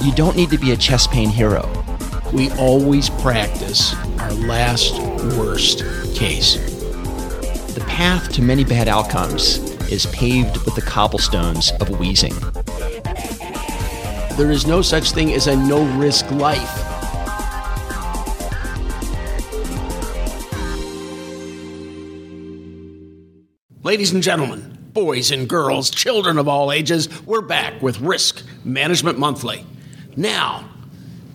you don't need to be a chest pain hero. We always practice our last worst case. The path to many bad outcomes is paved with the cobblestones of wheezing. There is no such thing as a no risk life. Ladies and gentlemen, boys and girls, children of all ages, we're back with Risk Management Monthly. Now,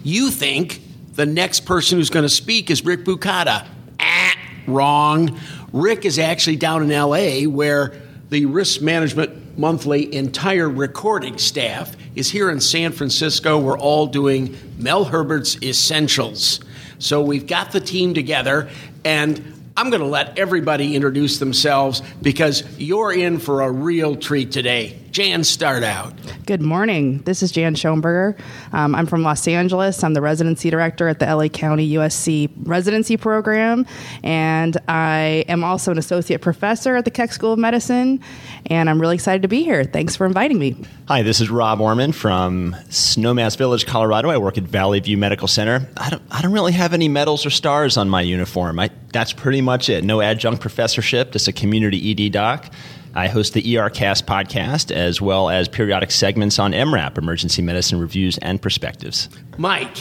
you think the next person who's going to speak is Rick Bukata. Ah, wrong. Rick is actually down in LA where the Risk Management Monthly entire recording staff is here in San Francisco. We're all doing Mel Herbert's Essentials. So we've got the team together, and I'm going to let everybody introduce themselves because you're in for a real treat today. Jan, start out. Good morning. This is Jan Shoenberger. Um, I'm from Los Angeles. I'm the residency director at the LA County USC residency program, and I am also an associate professor at the Keck School of Medicine. And I'm really excited to be here. Thanks for inviting me. Hi, this is Rob Orman from Snowmass Village, Colorado. I work at Valley View Medical Center. I don't, I don't really have any medals or stars on my uniform. I, that's pretty much it. No adjunct professorship, just a community ED doc. I host the ERCast podcast as well as periodic segments on EM:RAP, Emergency Medicine Reviews and Perspectives. Mike.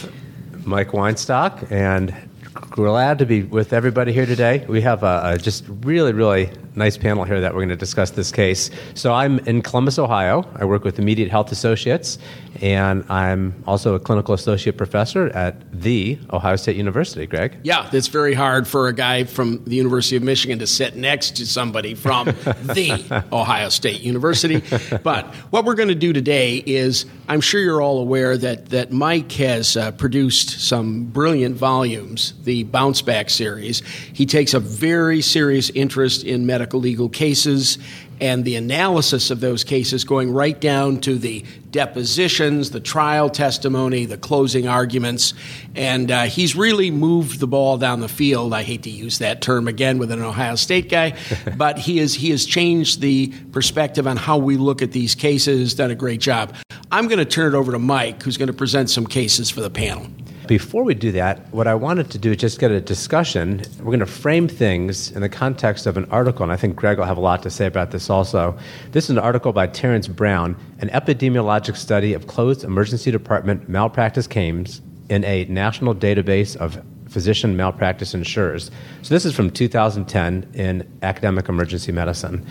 Mike Weinstock, and glad to be with everybody here today. We have a, a, just really, really nice panel here that we're going to discuss this case. So I'm in Columbus, Ohio. I work with Immediate Health Associates, and I'm also a clinical associate professor at the Ohio State University. Greg? Yeah, it's very hard for a guy from the University of Michigan to sit next to somebody from the Ohio State University. But what we're going to do today is I'm sure you're all aware that, that Mike has uh, produced some brilliant volumes, the Bounce Back series. He takes a very serious interest in medical legal cases and the analysis of those cases going right down to the depositions, the trial testimony, the closing arguments. And uh, he's really moved the ball down the field. I hate to use that term again with an Ohio State guy, but he, is, he has changed the perspective on how we look at these cases, done a great job. I'm going to turn it over to Mike, who's going to present some cases for the panel. Before we do that, what I wanted to do is just get a discussion. We're going to frame things in the context of an article, and I think Greg will have a lot to say about this also. This is an article by Terrence Brown, an epidemiologic study of closed emergency department malpractice claims in a national database of physician malpractice insurers. So this is from 2010 in Academic Emergency Medicine.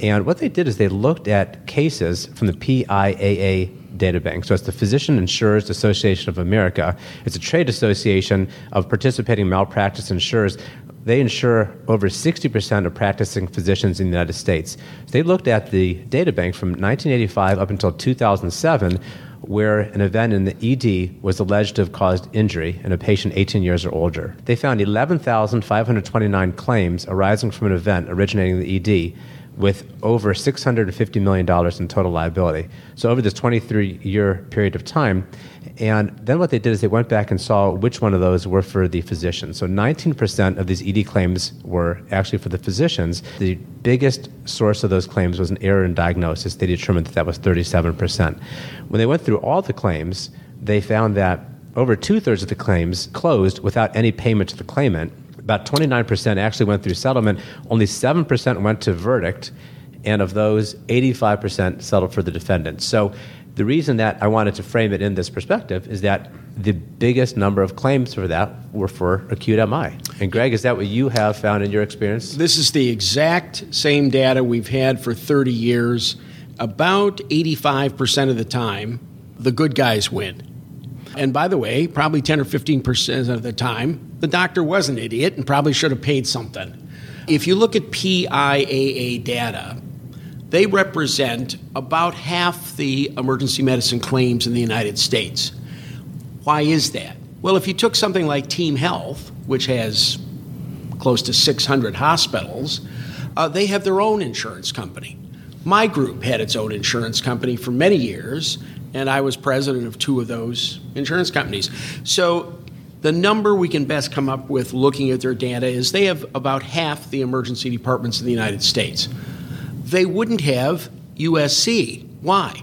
And what they did is they looked at cases from the PIAA data bank. So it's the Physician Insurers Association of America. It's a trade association of participating malpractice insurers. They insure over 60% of practicing physicians in the United States. They looked at the data bank from 1985 up until 2007 where an event in the ED was alleged to have caused injury in a patient 18 years or older. They found 11,529 claims arising from an event originating in the ED with over $650 million in total liability. So, over this 23 year period of time. And then what they did is they went back and saw which one of those were for the physicians. So, 19% of these ED claims were actually for the physicians. The biggest source of those claims was an error in diagnosis. They determined that that was 37%. When they went through all the claims, they found that over two thirds of the claims closed without any payment to the claimant about 29% actually went through settlement, only 7% went to verdict, and of those, 85% settled for the defendant. So the reason that I wanted to frame it in this perspective is that the biggest number of claims for that were for acute MI. And Greg, is that what you have found in your experience? This is the exact same data we've had for 30 years. About 85% of the time, the good guys win. And by the way, probably 10 or 15% of the time, the doctor was an idiot and probably should have paid something. If you look at PIAA data, they represent about half the emergency medicine claims in the United States. Why is that? Well, if you took something like Team Health, which has close to 600 hospitals, uh, they have their own insurance company. My group had its own insurance company for many years, and I was president of two of those insurance companies. So the number we can best come up with looking at their data is they have about half the emergency departments in the United States. They wouldn't have USC. Why?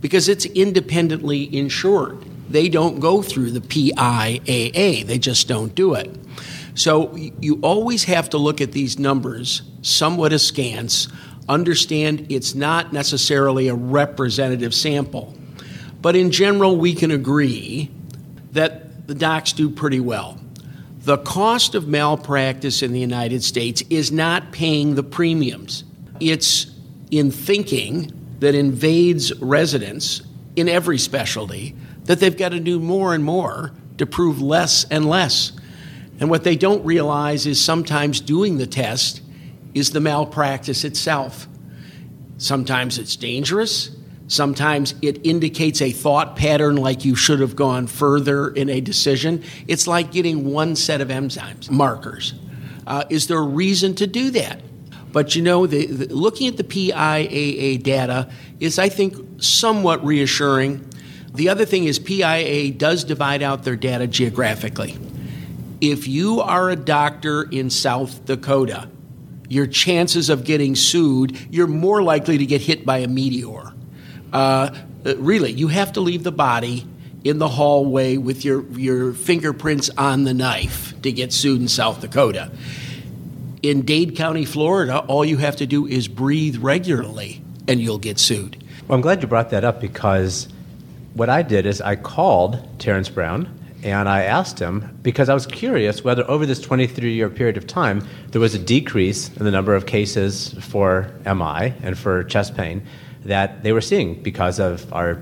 Because it's independently insured. they don't go through the PIAA. They just don't do it. So you always have to look at these numbers somewhat askance, understand it's not necessarily a representative sample. But in general, we can agree that the docs do pretty well. The cost of malpractice in the United States is not paying the premiums. It's in thinking that invades residents in every specialty that they've got to do more and more to prove less and less. And what they don't realize is sometimes doing the test is the malpractice itself. Sometimes it's dangerous. Sometimes it indicates a thought pattern like you should have gone further in a decision. It's like getting one set of enzymes markers. Uh, is there a reason to do that? But you know, the, the, looking at the PIAA data is, I think, somewhat reassuring. The other thing is, PIAA does divide out their data geographically. If you are a doctor in South Dakota, your chances of getting sued, you're more likely to get hit by a meteor. Uh, really, you have to leave the body in the hallway with your, your fingerprints on the knife to get sued in South Dakota. In Dade County, Florida, all you have to do is breathe regularly and you'll get sued. Well, I'm glad you brought that up because what I did is I called Terrence Brown and I asked him because I was curious whether over this 23 year period of time there was a decrease in the number of cases for MI and for chest pain that they were seeing because of our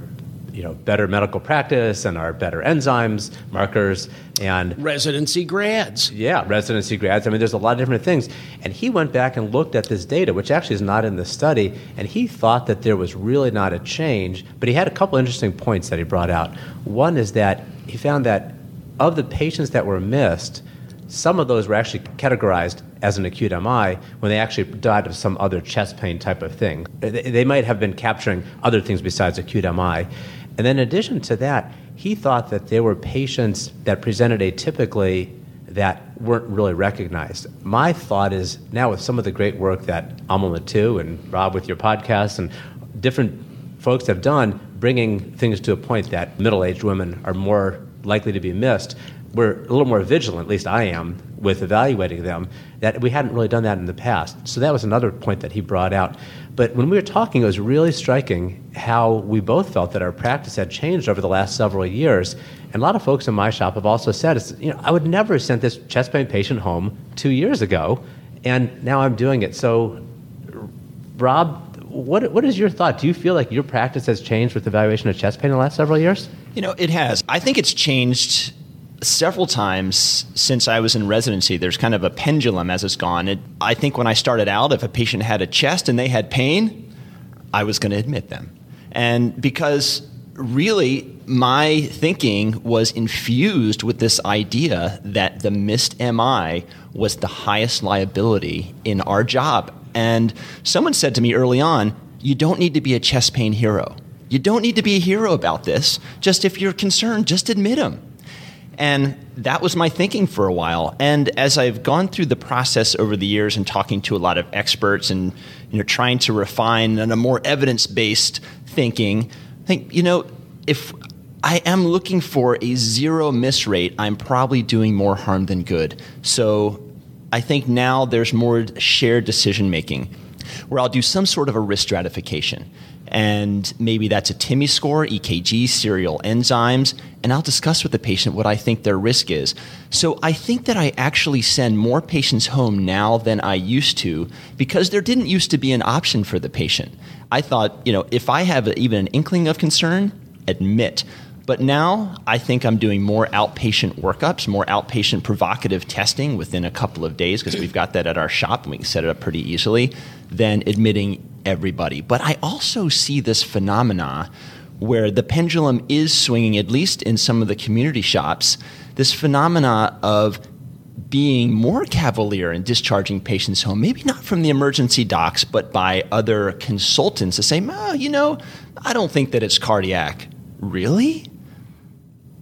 you know better medical practice and our better enzymes markers and residency grads. Yeah residency grads. I mean there's a lot of different things. And he went back and looked at this data which actually is not in the study and he thought that there was really not a change but he had a couple interesting points that he brought out. One is that he found that of the patients that were missed some of those were actually categorized as an acute MI when they actually died of some other chest pain type of thing. They might have been capturing other things besides acute MI. And then, in addition to that, he thought that there were patients that presented atypically that weren't really recognized. My thought is now, with some of the great work that Amal and Rob with your podcast and different folks have done, bringing things to a point that middle aged women are more likely to be missed, we're a little more vigilant, at least I am, with evaluating them, that we hadn't really done that in the past. So that was another point that he brought out. But when we were talking, it was really striking how we both felt that our practice had changed over the last several years. And a lot of folks in my shop have also said, you know, I would never have sent this chest pain patient home two years ago, and now I'm doing it. So, Rob, what, what is your thought? Do you feel like your practice has changed with evaluation of chest pain in the last several years? You know, it has. I think it's changed several times since I was in residency. There's kind of a pendulum as it's gone. It, I think when I started out, if a patient had a chest and they had pain, I was going to admit them. And because really my thinking was infused with this idea that the missed MI was the highest liability in our job. And someone said to me early on, you don't need to be a chest pain hero. You don't need to be a hero about this. Just if you're concerned, just admit them. And that was my thinking for a while. And as I've gone through the process over the years and talking to a lot of experts and you know trying to refine a more evidence-based thinking, I think you know if I am looking for a zero miss rate, I'm probably doing more harm than good. So I think now there's more shared decision making where I'll do some sort of a risk stratification and maybe that's a TIMI score, EKG, serial enzymes, and I'll discuss with the patient what I think their risk is. So I think that I actually send more patients home now than I used to because there didn't used to be an option for the patient. I thought, you know, if I have even an inkling of concern, admit. But now I think I'm doing more outpatient workups, more outpatient provocative testing within a couple of days because we've got that at our shop and we can set it up pretty easily than admitting everybody. But I also see this phenomena where the pendulum is swinging, at least in some of the community shops, this phenomena of being more cavalier in discharging patients home, maybe not from the emergency docs, but by other consultants to say, oh, you know, I don't think that it's cardiac. Really?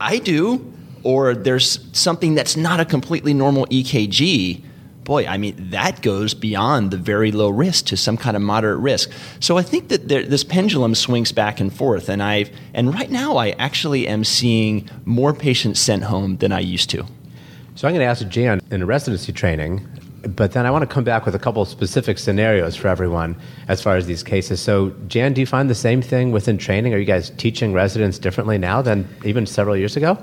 I do. Or there's something that's not a completely normal EKG, boy, I mean, that goes beyond the very low risk to some kind of moderate risk. So I think that there, this pendulum swings back and forth, and I've and right now I actually am seeing more patients sent home than I used to. So I'm going to ask Jan in residency training, but then I want to come back with a couple of specific scenarios for everyone as far as these cases. So, Jan, do you find the same thing within training? Are you guys teaching residents differently now than even several years ago?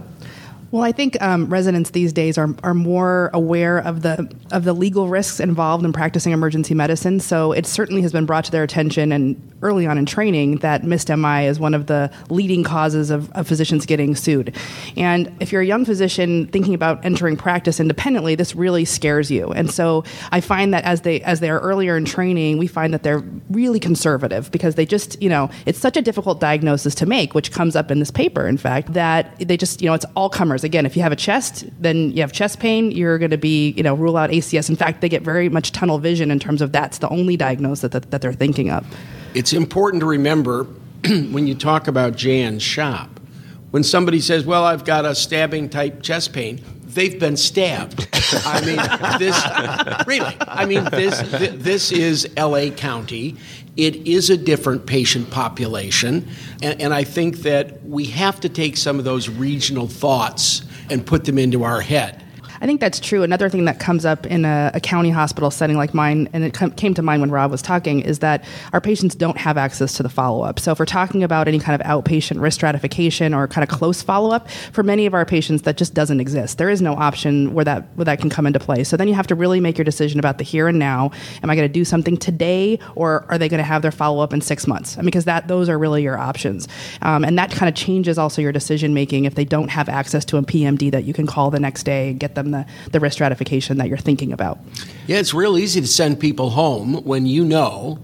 Well, I think um, residents these days are, are more aware of the of the legal risks involved in practicing emergency medicine. So it certainly has been brought to their attention and early on in training that missed MI is one of the leading causes of, of physicians getting sued. And if you're a young physician thinking about entering practice independently, this really scares you. And so I find that as they as they are earlier in training, we find that they're really conservative because they just you know it's such a difficult diagnosis to make, which comes up in this paper. In fact, that they just you know it's all comers Again, if you have a chest, then you have chest pain, you're going to be, you know, rule out ACS. In fact, they get very much tunnel vision in terms of that's the only diagnosis that, that they're thinking of. It's important to remember when you talk about Jan's shop, when somebody says, well, I've got a stabbing type chest pain, they've been stabbed. I mean, this really. I mean, this this is L.A. County. It is a different patient population, and, and I think that we have to take some of those regional thoughts and put them into our head. I think that's true. Another thing that comes up in a, a county hospital setting like mine, and it com- came to mind when Rob was talking, is that our patients don't have access to the follow up. So if we're talking about any kind of outpatient risk stratification or kind of close follow up, for many of our patients that just doesn't exist. There is no option where that where that can come into play. So then you have to really make your decision about the here and now. Am I going to do something today, or are they going to have their follow up in six months? Because that those are really your options, um, and that kind of changes also your decision making if they don't have access to a PMD that you can call the next day, and get them the, the risk stratification that you're thinking about. Yeah, it's real easy to send people home when you know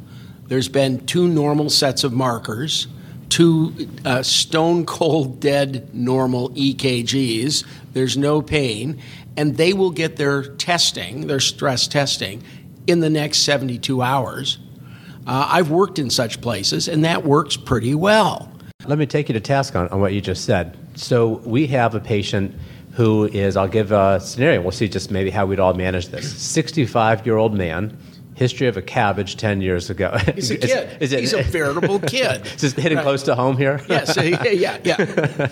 there's been two normal sets of markers, two uh, stone cold dead normal EKGs, there's no pain, and they will get their testing, their stress testing, in the next 72 hours. Uh, I've worked in such places, and that works pretty well. Let me take you to task on, on what you just said. So, we have a patient who is, I'll give a scenario, we'll see just maybe how we'd all manage this. 65 year old man, history of a cabbage 10 years ago. He's a kid. is, is it, He's a veritable kid. is this hitting right. close to home here? yes, yeah, yeah, yeah.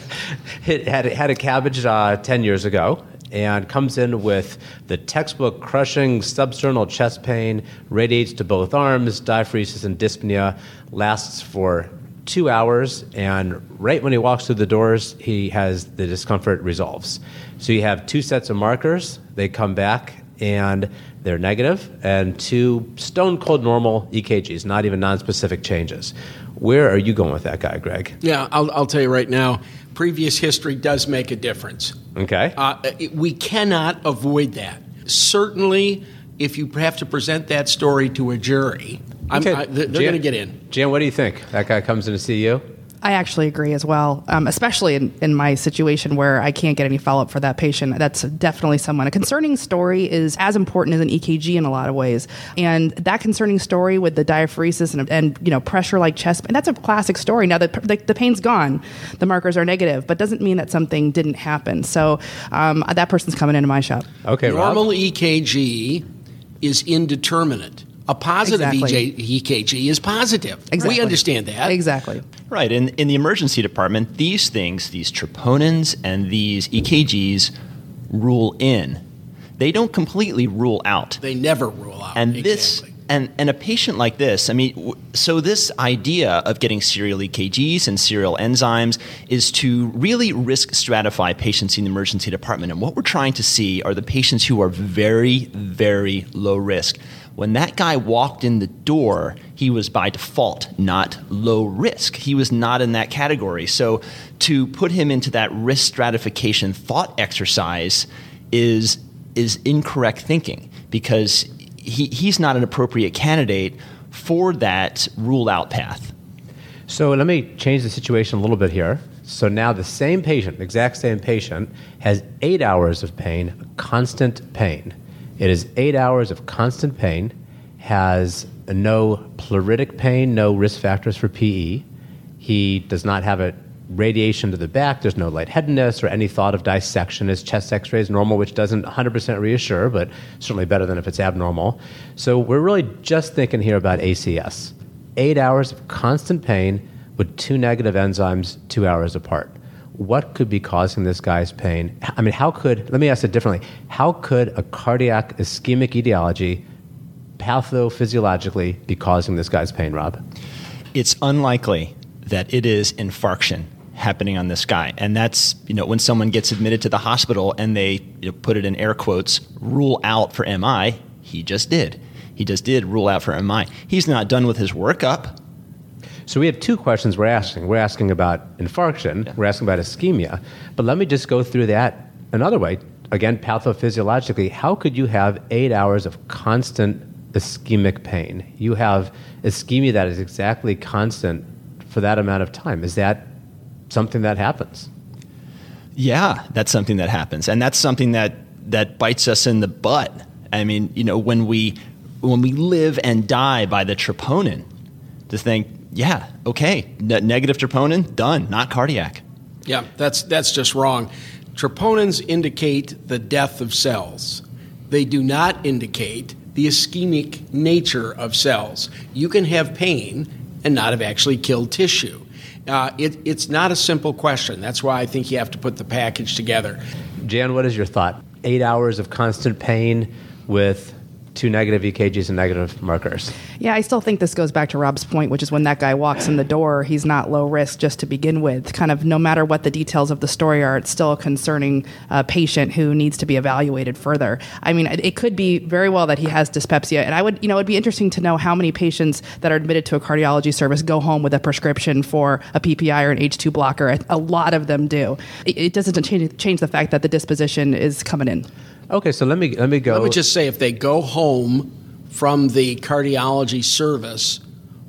had, had a cabbage uh, 10 years ago and comes in with the textbook crushing substernal chest pain, radiates to both arms, diaphoresis and dyspnea, lasts for two hours, and right when he walks through the doors, he has the discomfort resolves. So you have two sets of markers. They come back and they're negative, and two stone cold normal EKGs, not even non-specific changes. Where are you going with that guy, Greg? Yeah, I'll, I'll tell you right now. Previous history does make a difference. Okay. Uh, we cannot avoid that. Certainly, if you have to present that story to a jury, okay. I, they're going to get in. Jan, what do you think? That guy comes in to see you? I actually agree as well, um, especially in, in my situation where I can't get any follow up for that patient. That's definitely someone. A concerning story is as important as an EKG in a lot of ways. And that concerning story with the diaphoresis and, and you know pressure like chest pain, that's a classic story. Now, the, the, the, pain's gone, the markers are negative, but doesn't mean that something didn't happen. So um, that person's coming into my shop. Okay, Normal Rob? EKG is indeterminate. A positive exactly. EJ, EKG is positive. Exactly. We understand that. Exactly. Right. In, in the emergency department, these things, these troponins and these EKGs, rule in. They don't completely rule out. They never rule out. And exactly. this and and a patient like this, I mean, so this idea of getting serial EKGs and serial enzymes is to really risk stratify patients in the emergency department. And what we're trying to see are the patients who are very, very low risk. When that guy walked in the door, he was by default not low risk. He was not in that category. So to put him into that risk stratification thought exercise is is incorrect thinking because he, he's not an appropriate candidate for that rule out path. So let me change the situation a little bit here. So now the same patient, exact same patient, has eight hours of pain, constant pain. It is eight hours of constant pain, has no pleuritic pain, no risk factors for PE. He does not have a radiation to the back. There's no lightheadedness or any thought of dissection. His chest x ray is normal, which doesn't 100% reassure, but certainly better than if it's abnormal. So we're really just thinking here about ACS. Eight hours of constant pain with two negative enzymes two hours apart. What could be causing this guy's pain? I mean, how could, let me ask it differently, how could a cardiac ischemic etiology pathophysiologically be causing this guy's pain, Rob? It's unlikely that it is infarction happening on this guy. And that's, you know, when someone gets admitted to the hospital and they you know, put it in air quotes, rule out for MI, he just did. He just did rule out for MI. He's not done with his workup. So we have two questions we're asking. We're asking about infarction, yeah. we're asking about ischemia. But let me just go through that another way. Again, pathophysiologically, how could you have eight hours of constant ischemic pain? You have ischemia that is exactly constant for that amount of time. Is that something that happens? Yeah, that's something that happens. And that's something that, that bites us in the butt. I mean, you know, when we when we live and die by the troponin, to think yeah, okay, negative troponin, done, not cardiac. Yeah, that's that's just wrong. Troponins indicate the death of cells. They do not indicate the ischemic nature of cells. You can have pain and not have actually killed tissue. Uh, it, it's not a simple question. That's why I think you have to put the package together. Jan, what is your thought? Eight hours of constant pain with two negative EKGs and negative markers. Yeah, I still think this goes back to Rob's point, which is when that guy walks in the door, he's not low risk just to begin with. Kind of no matter what the details of the story are, it's still a concerning uh, patient who needs to be evaluated further. I mean, it could be very well that he has dyspepsia, and I would, you know, it'd be interesting to know how many patients that are admitted to a cardiology service go home with a prescription for a PPI or an H2 blocker. A lot of them do. It, it doesn't change, change the fact that the disposition is coming in. Okay, so let me let me go. Let me just say, if they go home from the cardiology service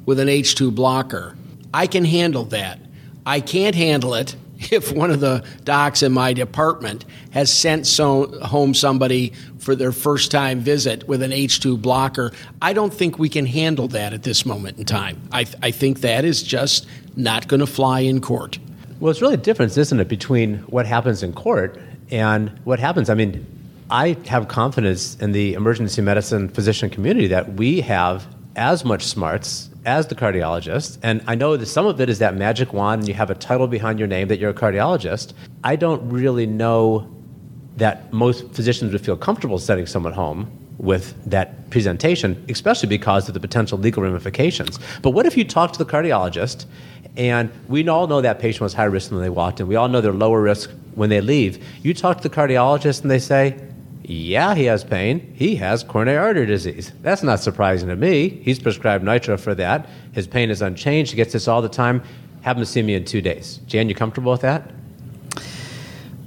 with an H2 blocker, I can handle that. I can't handle it if one of the docs in my department has sent so, home somebody for their first time visit with an H2 blocker. I don't think we can handle that at this moment in time. I, th- I think that is just not going to fly in court. Well, it's really a difference, isn't it, between what happens in court and what happens? I mean, I have confidence in the emergency medicine physician community that we have as much smarts as the cardiologist. And I know that some of it is that magic wand and you have a title behind your name that you're a cardiologist. I don't really know that most physicians would feel comfortable sending someone home with that presentation, especially because of the potential legal ramifications. But what if you talk to the cardiologist and we all know that patient was high risk when they walked in. We all know they're lower risk when they leave. You talk to the cardiologist and they say, yeah, he has pain. He has coronary artery disease. That's not surprising to me. He's prescribed nitro for that. His pain is unchanged. He gets this all the time. Have him see me in two days. Jan, you comfortable with that?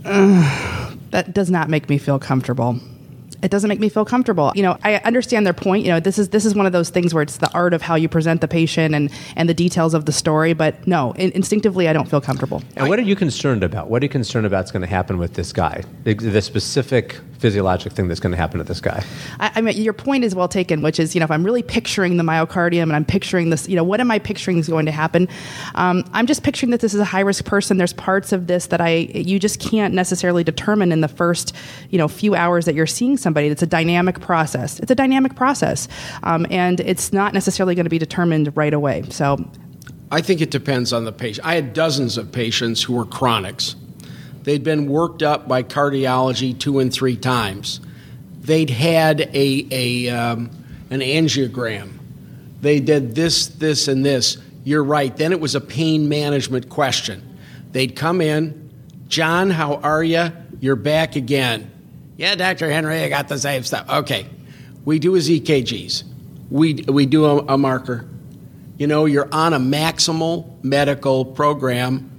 Uh, that does not make me feel comfortable it doesn't make me feel comfortable. You know, I understand their point. You know, this is this is one of those things where it's the art of how you present the patient and and the details of the story. But no, in, instinctively, I don't feel comfortable. And what are you concerned about? What are you concerned about is going to happen with this guy? The, the specific physiologic thing that's going to happen to this guy. I, I, mean, your point is well taken, which is you know if I'm really picturing the myocardium and I'm picturing this, you know, what am I picturing is going to happen? Um, I'm just picturing that this is a high risk person. There's parts of this that I you just can't necessarily determine in the first you know few hours that you're seeing somebody somebody. It's a dynamic process. It's a dynamic process, um, and it's not necessarily going to be determined right away. So, I think it depends on the patient. I had dozens of patients who were chronics. They'd been worked up by cardiology two and three times. They'd had a, a um, an angiogram. They did this, this, and this. You're right. Then it was a pain management question. They'd come in, John, how are you? You're back again. Yeah, Dr. Henry, I got the same stuff. Okay. We do his EKGs. We, we do a, a marker. You know, you're on a maximal medical program,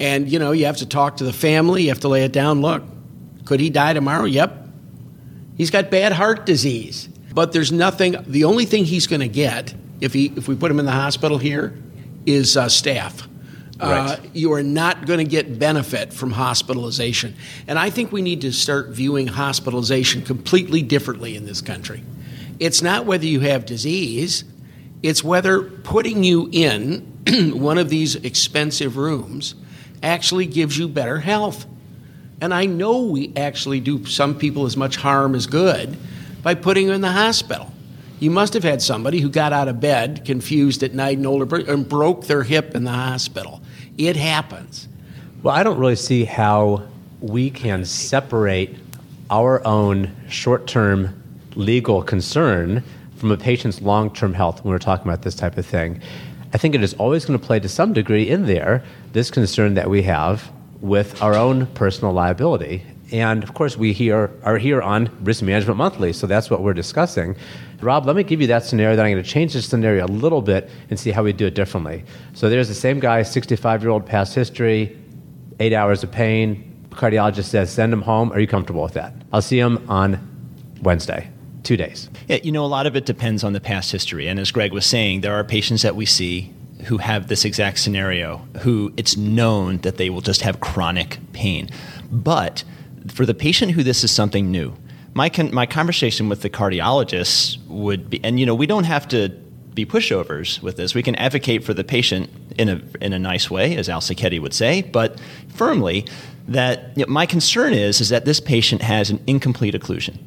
and, you know, you have to talk to the family. You have to lay it down. Look, could he die tomorrow? Yep. He's got bad heart disease. But there's nothing, the only thing he's going to get if, he, if we put him in the hospital here is uh, staff. Uh, you are not going to get benefit from hospitalization. And I think we need to start viewing hospitalization completely differently in this country. It's not whether you have disease, it's whether putting you in one of these expensive rooms actually gives you better health. And I know we actually do some people as much harm as good by putting them in the hospital. You must have had somebody who got out of bed confused at night and, older, and broke their hip in the hospital. It happens. Well, I don't really see how we can separate our own short term legal concern from a patient's long term health when we're talking about this type of thing. I think it is always going to play to some degree in there this concern that we have with our own personal liability. And of course, we here are here on Risk Management Monthly, so that's what we're discussing. Rob, let me give you that scenario. Then I'm going to change the scenario a little bit and see how we do it differently. So there's the same guy, 65 year old, past history, eight hours of pain. Cardiologist says, send him home. Are you comfortable with that? I'll see him on Wednesday two days. Yeah, you know, a lot of it depends on the past history. And as Greg was saying, there are patients that we see who have this exact scenario, who it's known that they will just have chronic pain. But for the patient who this is something new, my, con- my conversation with the cardiologist would be, and you know, we don't have to be pushovers with this. We can advocate for the patient in a, in a nice way, as Al Sacchetti would say, but firmly that you know, my concern is, is that this patient has an incomplete occlusion.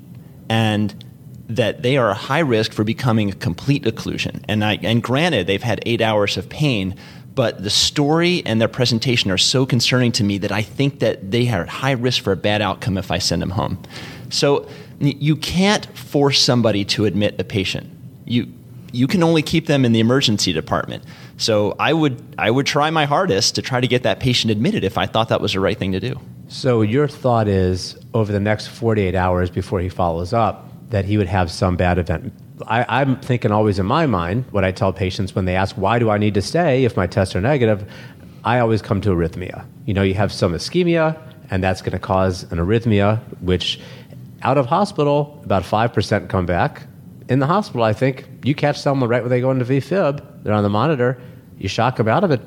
And that they are a high risk for becoming a complete occlusion. And, I, and granted, they've had eight hours of pain, but the story and their presentation are so concerning to me that I think that they are at high risk for a bad outcome if I send them home. So you can't force somebody to admit a patient. You, you can only keep them in the emergency department. So I would, I would try my hardest to try to get that patient admitted if I thought that was the right thing to do. So your thought is over the next 48 hours before he follows up, that he would have some bad event. I, am thinking always in my mind what I tell patients when they ask, why do I need to stay if my tests are negative? I always come to arrhythmia. You know, you have some ischemia, and that's going to cause an arrhythmia, which out of hospital, about 5% come back. In the hospital, I think you catch someone right when they go into VFib, they're on the monitor, you shock them out of it,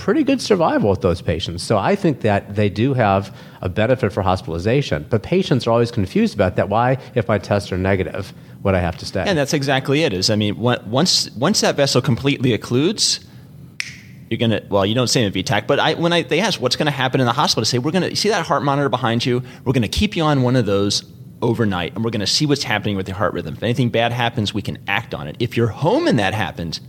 pretty good survival with those patients. So I think that they do have a benefit for hospitalization. But patients are always confused about that. Why, if my tests are negative, would I have to stay? And that's exactly it. Is I mean, once once that vessel completely occludes, you're gonna well, you don't say in VTach, but I, when I, they ask what's going to happen in the hospital, I say we're to see that heart monitor behind you. We're to keep you on one of those overnight, and we're to see what's happening with your heart rhythm. If anything bad happens, we can act on it. If you're home and that happens,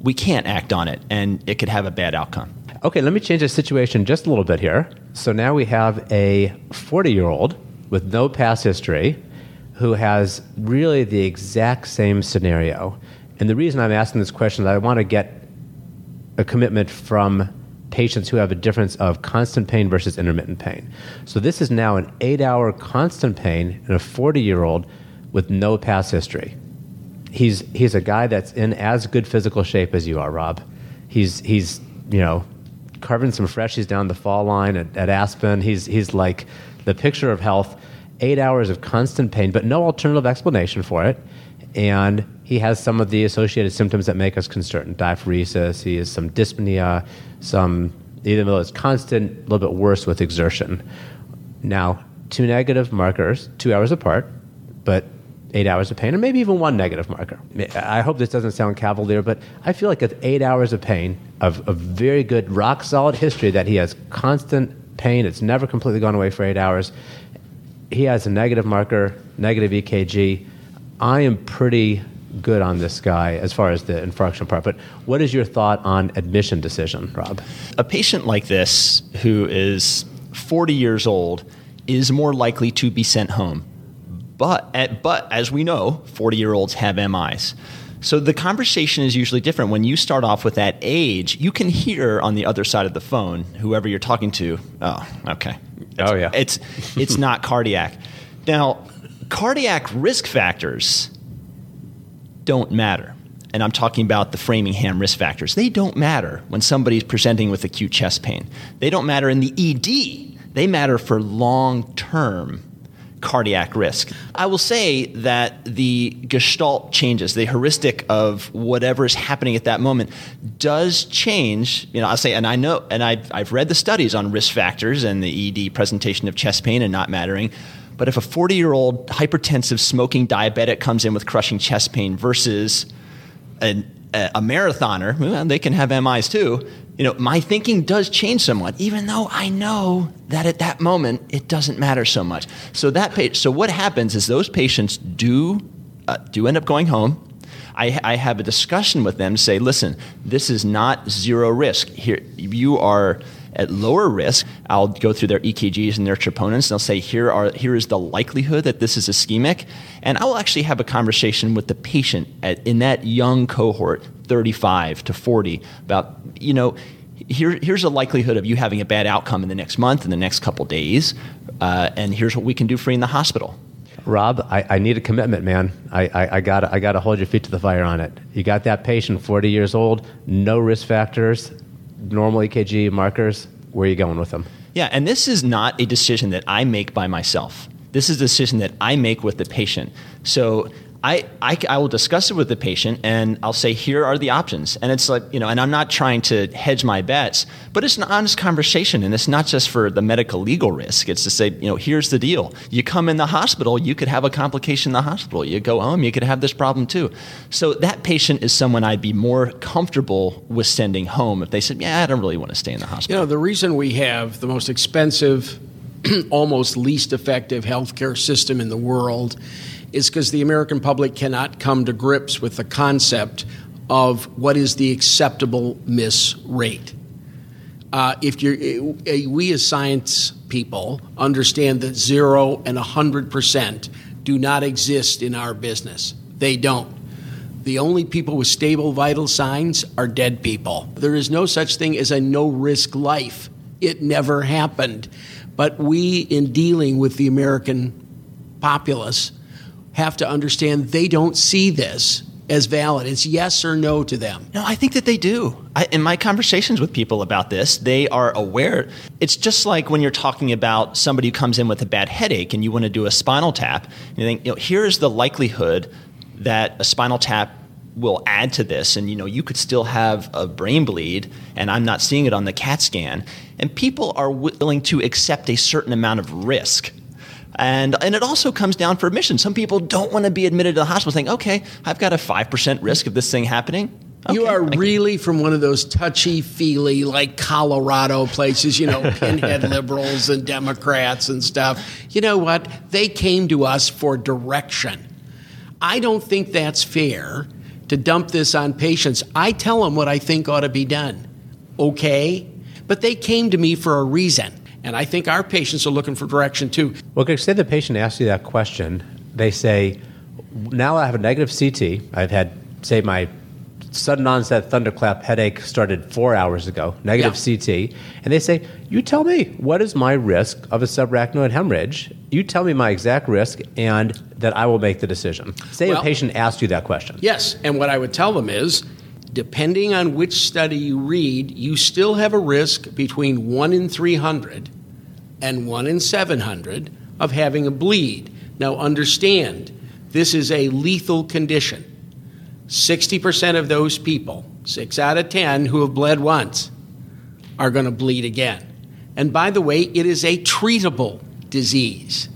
we can't act on it, and it could have a bad outcome. Okay, let me change the situation just a little bit here. So now we have a 40 year old with no past history who has really the exact same scenario. And the reason I'm asking this question is I want to get a commitment from patients who have a difference of constant pain versus intermittent pain. So this is now an eight hour constant pain in a 40 year old with no past history he's he's a guy that's in as good physical shape as you are, Rob. He's he's you know carving some freshies down the fall line at, at Aspen. He's he's like the picture of health. Eight hours of constant pain, but no alternative explanation for it. And he has some of the associated symptoms that make us concerned: diaphoresis. He has some dyspnea, some even though it's constant, a little bit worse with exertion. Now, two negative markers, two hours apart, but eight hours of pain, or maybe even one negative marker. I hope this doesn't sound cavalier, but I feel like with eight hours of pain, of a very good, rock solid history that he has constant pain, it's never completely gone away for eight hours. He has a negative marker, negative EKG. I am pretty good on this guy as far as the infarction part. But what is your thought on admission decision, Rob? A patient like this who is 40 years old is more likely to be sent home but, eh, but as we know, 40 year olds have MIs. So the conversation is usually different. When you start off with that age, you can hear on the other side of the phone, whoever you're talking to, oh, okay. oh, yeah. It's, it's not cardiac. Now, cardiac risk factors don't matter. And I'm talking about the Framingham risk factors. They don't matter when somebody's presenting with acute chest pain. They don't matter in the ED. They matter for long term cardiac risk. I will say that the gestalt changes, the heuristic of whatever is happening at that moment does change. You know, I'll say, and I know, and I've, I've read the studies on risk factors and the ED presentation of chest pain and not mattering. But if a 40 year old hypertensive smoking diabetic comes in with crushing chest pain versus an a, a marathoner, well, they can have MIs too. You know, my thinking does change somewhat, even though I know that at that moment it doesn't matter so much. So that pa- so what happens is those patients do uh, do end up going home. I, I have a discussion with them. Say, listen, this is not zero risk. Here, you are at lower risk. I'll go through their EKGs and their troponins, and I'll say, here, are, here is the likelihood that this is ischemic. And I will actually have a conversation with the patient at, in that young cohort, 35 to 40, about, you know, here, here's a likelihood of you having a bad outcome in the next month, in the next couple days, uh, and here's what we can do for you in the hospital. Rob, I, I, need a commitment, man. I, I, I got I to hold your feet to the fire on it. You got that patient, 40 years old, no risk factors, normal EKG markers, where are you going with them? Yeah, and this is not a decision that I make by myself. This is a decision that I make with the patient. So I, I, I, will discuss it with the patient and I'll say, here are the options. And it's like, you know, and I'm not trying to hedge my bets, but it's an honest conversation. And it's not just for the medical legal risk. It's to say, you know, here's the deal. You come in the hospital, you could have a complication in the hospital. You go home, you could have this problem too. So that patient is someone I'd be more comfortable with sending home if they said, yeah, I don't really want to stay in the hospital. You know, the reason we have the most expensive, almost least effective healthcare system in the world is because the American public cannot come to grips with the concept of what is the acceptable miss rate. Uh, if you're, uh, we as science people understand that zero and 100% do not exist in our business. They don't. The only people with stable vital signs are dead people. There is no such thing as a no risk life. It never happened. But we, in dealing with the American populace, have to understand they don't see this as valid. It's yes or no to them. No, I think that they do. I, in my conversations with people about this, they are aware. It's just like when you're talking about somebody who comes in with a bad headache and you want to do a spinal tap. You think, you know, here's the likelihood that a spinal tap will add to this and you know you could still have a brain bleed and i'm not seeing it on the cat scan and people are willing to accept a certain amount of risk and, and it also comes down for admission. Some people don't want to be admitted to the hospital saying, okay, I've got a 5% risk of this thing happening. Okay, you are really from one of those touchy feely, like Colorado places, you know, pinhead liberals and Democrats and stuff. You know what? They came to us for direction. I don't think that's fair to dump this on patients. I tell them what I think ought to be done. Okay? But they came to me for a reason. And I think our patients are looking for direction too. Well, say the patient asks you that question. They say, now I have a negative CT. I've had, say, my sudden onset thunderclap headache started four hours ago, negative yeah. CT. And they say, You tell me, what is my risk of a subarachnoid hemorrhage? You tell me my exact risk, and that I will make the decision. Say well, a patient asked you that question. Yes. And what I would tell them is, depending on which study you read, you still have a risk between 1 in 300 and 1 in 700 of having a bleed. Now, understand, this is a lethal condition. 60% of those people, 6 out of 10 who have bled once, are going to bleed again. And by the way, it is a treatable disease.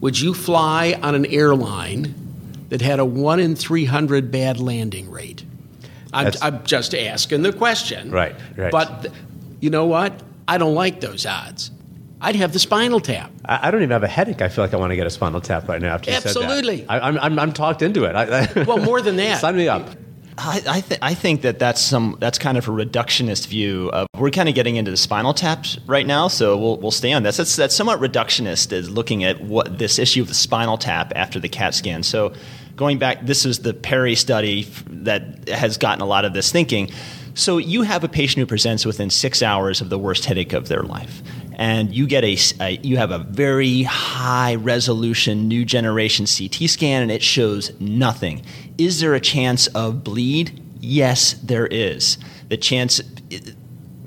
Would you fly on an airline that had a 1 in 300 bad landing rate? I'm, I'm, just asking the question. Right, right. But you know what? I don't like those odds. I'd have the spinal tap. I, I, don't even have a headache. I feel like I want to get a spinal tap right now after you Absolutely. said that. I, am I'm, I'm talked into it. I, well, more than that. Sign me up. I, I, th- I, think that that's some that's kind of a reductionist view of we're kind of getting into the spinal taps right now, so we'll, we'll stay on this. That's, that's somewhat reductionist is looking at what this issue of the spinal tap after the CAT scan. So going back, this is the Perry study that has gotten a lot of this thinking. So you have a patient who presents within six hours of the worst headache of their life, and you get a, a, you have a very high resolution new generation CT scan, and it shows nothing. Is there a chance of bleed? Yes, there is. The chance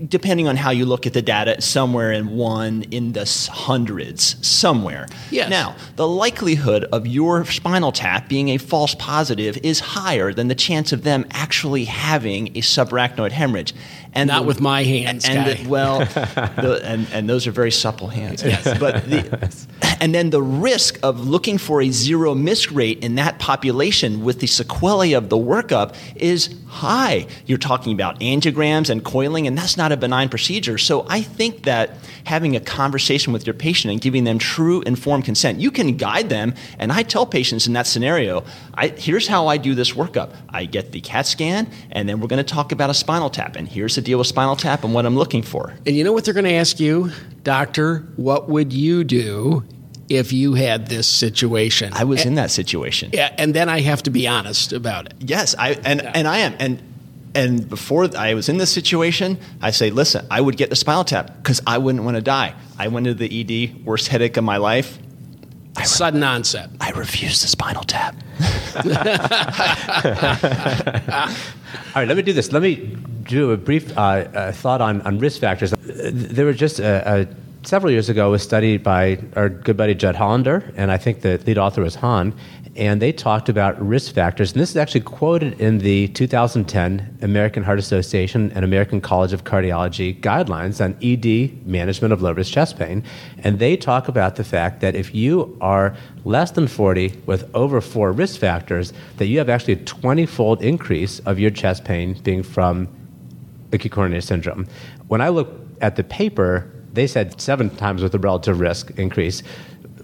depending on how you look at the data, somewhere in one in the hundreds, somewhere. Yes. Now, the likelihood of your spinal tap being a false positive is higher than the chance of them actually having a subarachnoid hemorrhage. And not the, with my hands, and the, well, the, and and those are very supple hands. Yes. But the, and then the risk of looking for a zero miss rate in that population with the sequelae of the workup is high. You're talking about angiograms and coiling, and that's not a benign procedure. So I think that having a conversation with your patient and giving them true informed consent, you can guide them. And I tell patients in that scenario, I, here's how I do this workup. I get the CAT scan, and then we're going to talk about a spinal tap. And here's the deal with spinal tap and what I'm looking for. And you know what they're going to ask you, doctor? What would you do if you had this situation. I was and, in that situation. Yeah, and then I have to be honest about it. Yes, I and yeah. and I am and and before I was in this situation, I say, listen, I would get the spinal tap because I wouldn't want to die. I went to the ED, worst headache of my life. I Sudden onset. I refuse the spinal tap. All right, let me do this. Let me do a brief uh, uh, thought on, on risk factors. There were just a, a several years ago was studied by our good buddy Judd Hollander, and I think the lead author was Han, and they talked about risk factors. And this is actually quoted in the 2010 American Heart Association and American College of Cardiology guidelines on ED management of low risk chest pain. And they talk about the fact that if you are less than 40 with over four risk factors, that you have actually a 20 fold increase of your chest pain being from acute coronary syndrome. When I look at the paper, they said seven times with a relative risk increase.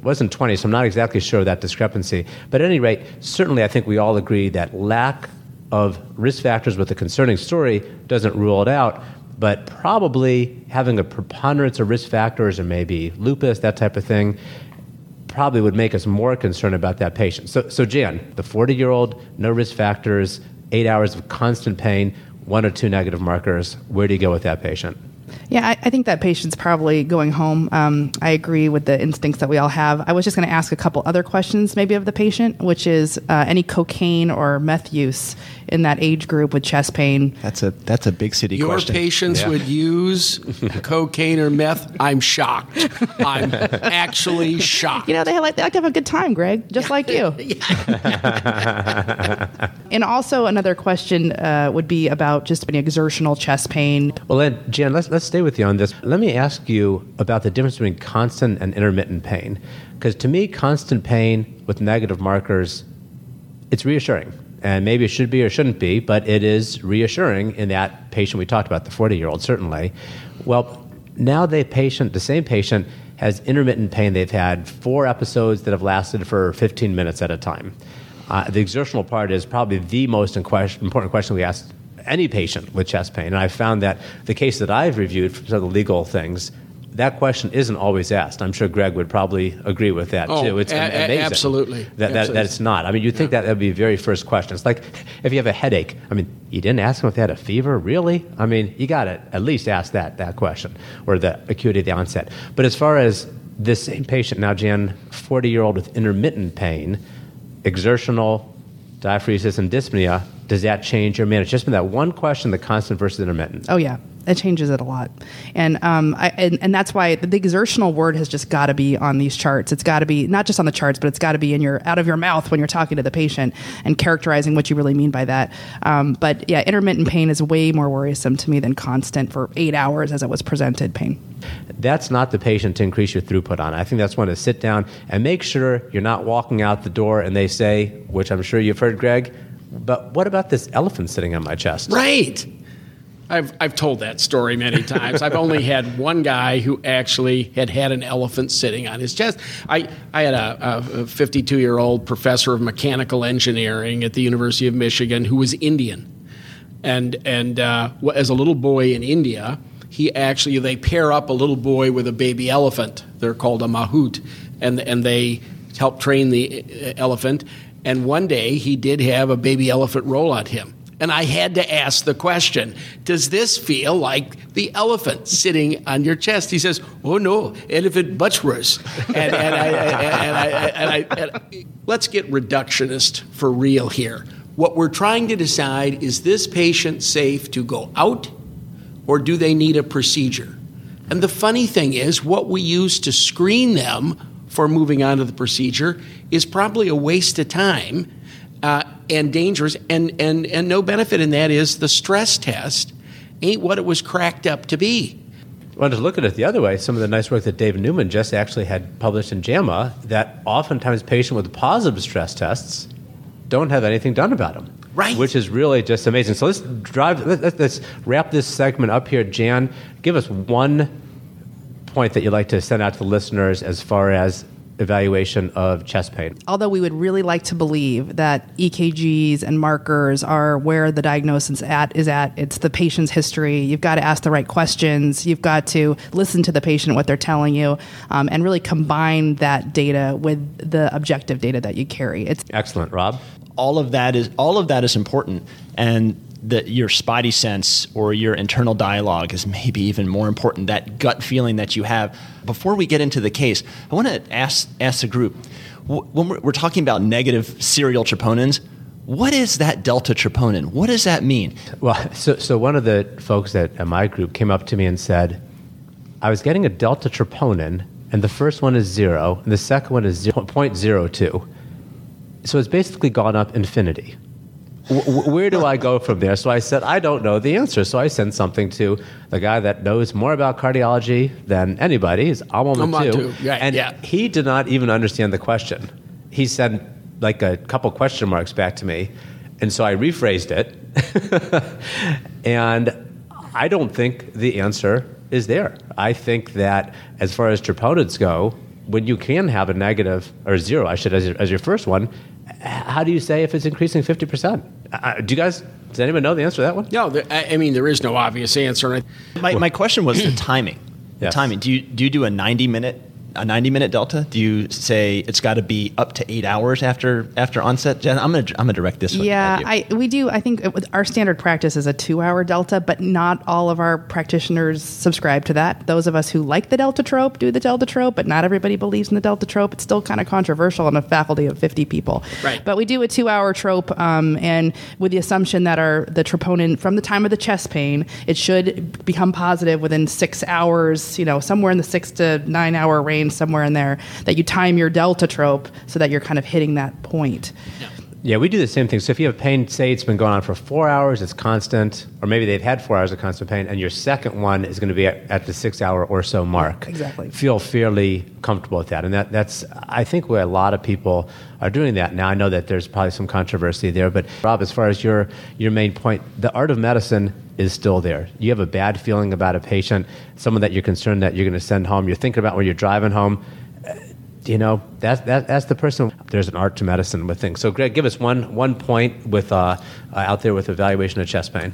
Wasn't 20, so I'm not exactly sure of that discrepancy. But at any rate, certainly I think we all agree that lack of risk factors with a concerning story doesn't rule it out, but probably having a preponderance of risk factors or maybe lupus, that type of thing, probably would make us more concerned about that patient. So, so Jan, the 40 year old, no risk factors, eight hours of constant pain, one or two negative markers, where do you go with that patient? Yeah, I, I, think that patient's probably going home. Um, I agree with the instincts that we all have. I was just going to ask a couple other questions, maybe of the patient, which is uh, any cocaine or meth use in that age group with chest pain. That's a that's a big city Your question. patients yeah. would use cocaine or meth. I'm shocked. I'm actually shocked. You know, they like they like to have a good time, Greg, just like you. and also another question uh, would be about just any exertional chest pain. Well, then, Jen, let's let's stay with you on this. Let me ask you about the difference between constant and intermittent pain, because to me, constant pain with negative markers, it's reassuring and maybe it should be or shouldn't be, but it is reassuring in that patient we talked about, the 40 year old, certainly. Well, now the patient, the same patient, has intermittent pain. They've had four episodes that have lasted for 15 minutes at a time. Uh, the exertional part is probably the most important question we ask any patient with chest pain. And I found that the case that I've reviewed for the legal things, that question isn't always asked. I'm sure Greg would probably agree with that oh, too. It's a- amazing absolutely. That, absolutely. That, that it's not. I mean, you'd think yeah. that would be the very first question. It's like if you have a headache. I mean, you didn't ask them if they had a fever, really? I mean, you got to at least ask that that question or the acuity of the onset. But as far as this same patient now, Jan, 40 year old with intermittent pain, exertional, diaphoresis, and dyspnea, does that change your management? Just been that one question, the constant versus intermittent. Oh yeah, it changes it a lot, and um, I, and, and that's why the exertional word has just got to be on these charts. It's got to be not just on the charts, but it's got to be in your out of your mouth when you're talking to the patient and characterizing what you really mean by that. Um, but yeah, intermittent pain is way more worrisome to me than constant for eight hours as it was presented pain. That's not the patient to increase your throughput on. I think that's one to sit down and make sure you're not walking out the door and they say, which I'm sure you've heard, Greg. But what about this elephant sitting on my chest? Right. I've, I've told that story many times. I've only had one guy who actually had had an elephant sitting on his chest. I, I had a 52 year old professor of mechanical engineering at the University of Michigan who was Indian. And, and uh, as a little boy in India, he actually, they pair up a little boy with a baby elephant. They're called a mahout. And, and they help train the uh, elephant. And one day he did have a baby elephant roll on him. And I had to ask the question Does this feel like the elephant sitting on your chest? He says, Oh no, elephant much worse. And, and, I, and, I, and, I, and I, let's get reductionist for real here. What we're trying to decide is this patient safe to go out or do they need a procedure? And the funny thing is, what we use to screen them for moving on to the procedure is probably a waste of time uh, and dangerous, and, and, and no benefit in that is the stress test. ain't what it was cracked up to be. Well, to look at it the other way, some of the nice work that David Newman just actually had published in JAMA that oftentimes patients with positive stress tests don't have anything done about them. Right. Which is really just amazing. So let's drive. Let's, let's wrap this segment up here. Jan, give us one point that you'd like to send out to the listeners as far as evaluation of chest pain. Although we would really like to believe that EKGs and markers are where the diagnosis at is at. It's the patient's history. You've got to ask the right questions. You've got to listen to the patient what they're telling you, um, and really combine that data with the objective data that you carry. It's excellent, Rob. All of that is all of that is important, and that your spidey sense or your internal dialogue is maybe even more important. That gut feeling that you have. Before we get into the case, I want to ask ask the group when we're, talking about negative serial troponins. What is that delta troponin? What does that mean? Well, so, so one of the folks at my group came up to me and said, I was getting a delta troponin, and the first one is zero, and the second one is 0.02. So it's basically gone up infinity where do I go from there? So I said, I don't know the answer. So I sent something to the guy that knows more about cardiology than anybody, is Amal Mattu. Yeah, and yeah. he did not even understand the question. He sent like a couple question marks back to me. And so I rephrased it. and I don't think the answer is there. I think that as far as troponins go, when you can have a negative or zero, I should as your, as your first one, how do you say if it's increasing 50%? Uh, do you guys, does anyone know the answer to that one? No, the, I, I mean, there is no obvious answer. My, my question was the timing. The timing. Do you, do you do a 90 minute a 90 minute delta? Do you say it's got to be up to eight hours after after onset? Jen, I'm gonna I'm gonna direct this one. Yeah. I, we do. I think it, our standard practice is a two-hour delta, but not all of our practitioners subscribe to that. Those of us who like the delta trope do the delta trope, but not everybody believes in the delta trope. It's still kind of controversial in a faculty of 50 people. Right. But we do a two-hour trope, um, and with the assumption that our the troponin from the time of the chest pain, it should become positive within six hours. You know, somewhere in the six to nine-hour range, somewhere in there. That you time your delta trope so that you're kind of hitting that point. Yeah, we do the same thing. So if you have pain, say it's been going on for four hours, it's constant, or maybe they've had four hours of constant pain, and your second one is going to be at, at the six hour or so mark. Exactly. Feel fairly comfortable with that. And that, that's, I think, where a lot of people are doing that. Now, I know that there's probably some controversy there, but Rob, as far as your, your main point, the art of medicine is still there. You have a bad feeling about a patient, someone that you're concerned that you're going to send home, you're thinking about when you're driving home you know that's that, that's the person there's an art to medicine with things so greg give us one one point with uh, uh, out there with evaluation of chest pain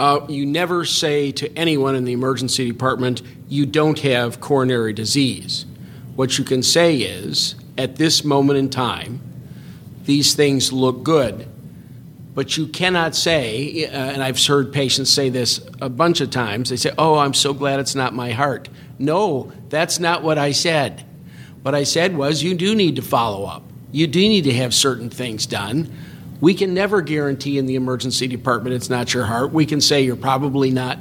Uh, you never say to anyone in the emergency department, you don't have coronary disease. What you can say is, at this moment in time, these things look good. But you cannot say, uh, and I've heard patients say this a bunch of times, they say, Oh, I'm so glad it's not my heart. No, that's not what I said. What I said was, you do need to follow up. You do need to have certain things done. We can never guarantee in the emergency department it's not your heart. We can say you're probably not,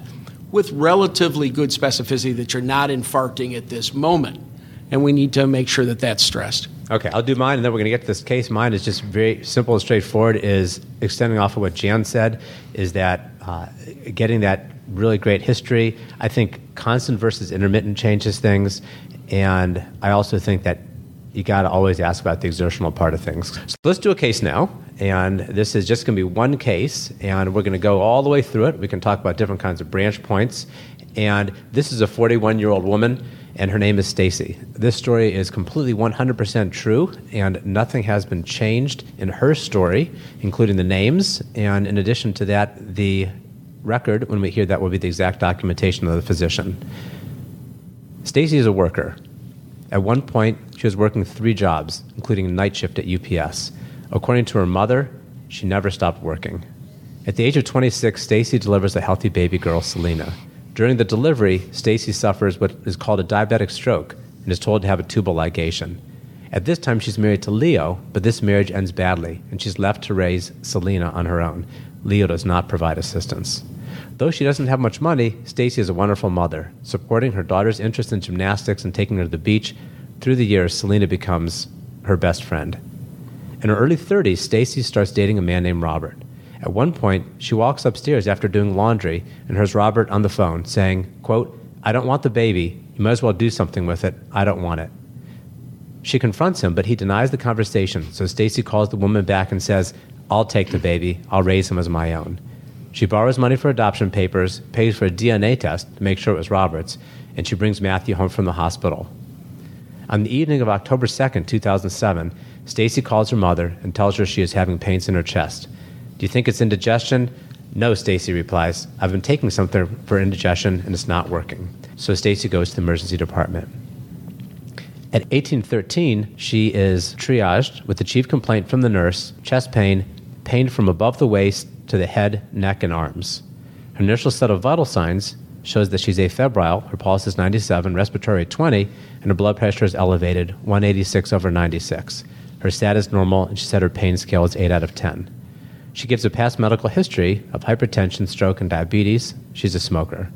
with relatively good specificity, that you're not infarcting at this moment. And we need to make sure that that's stressed. okay i'll do mine and then we're going to get to this case mine is just very simple and straightforward is extending off of what jan said is that uh, getting that really great history i think constant versus intermittent changes things and i also think that you got to always ask about the exertional part of things. So let's do a case now. And this is just going to be one case, and we're going to go all the way through it. We can talk about different kinds of branch points. And this is a 41 year old woman, and her name is Stacy. This story is completely 100% true, and nothing has been changed in her story, including the names. And in addition to that, the record, when we hear that, will be the exact documentation of the physician. Stacy is a worker. At one point, she was working three jobs, including a night shift at UPS. According to her mother, she never stopped working. At the age of 26, Stacy delivers a healthy baby girl, Selena. During the delivery, Stacy suffers what is called a diabetic stroke and is told to have a tubal ligation. At this time, she's married to Leo, but this marriage ends badly, and she's left to raise Selena on her own. Leo does not provide assistance. Though she doesn't have much money, Stacy is a wonderful mother, supporting her daughter's interest in gymnastics and taking her to the beach. Through the years, Selena becomes her best friend. In her early 30s, Stacy starts dating a man named Robert. At one point, she walks upstairs after doing laundry and hears Robert on the phone saying, quote, I don't want the baby. You might as well do something with it. I don't want it. She confronts him, but he denies the conversation. So Stacy calls the woman back and says, I'll take the baby. I'll raise him as my own. She borrows money for adoption papers, pays for a DNA test to make sure it was Robert's, and she brings Matthew home from the hospital. On the evening of October 2nd, 2007, Stacy calls her mother and tells her she is having pains in her chest. Do you think it's indigestion? No, Stacy replies. I've been taking something for indigestion and it's not working. So Stacy goes to the emergency department. At 1813, she is triaged with the chief complaint from the nurse chest pain, pain from above the waist to the head, neck, and arms. Her initial set of vital signs shows that she's afebrile, her pulse is 97, respiratory 20, and her blood pressure is elevated, 186 over 96. Her status is normal, and she said her pain scale is 8 out of 10. She gives a past medical history of hypertension, stroke, and diabetes. She's a smoker.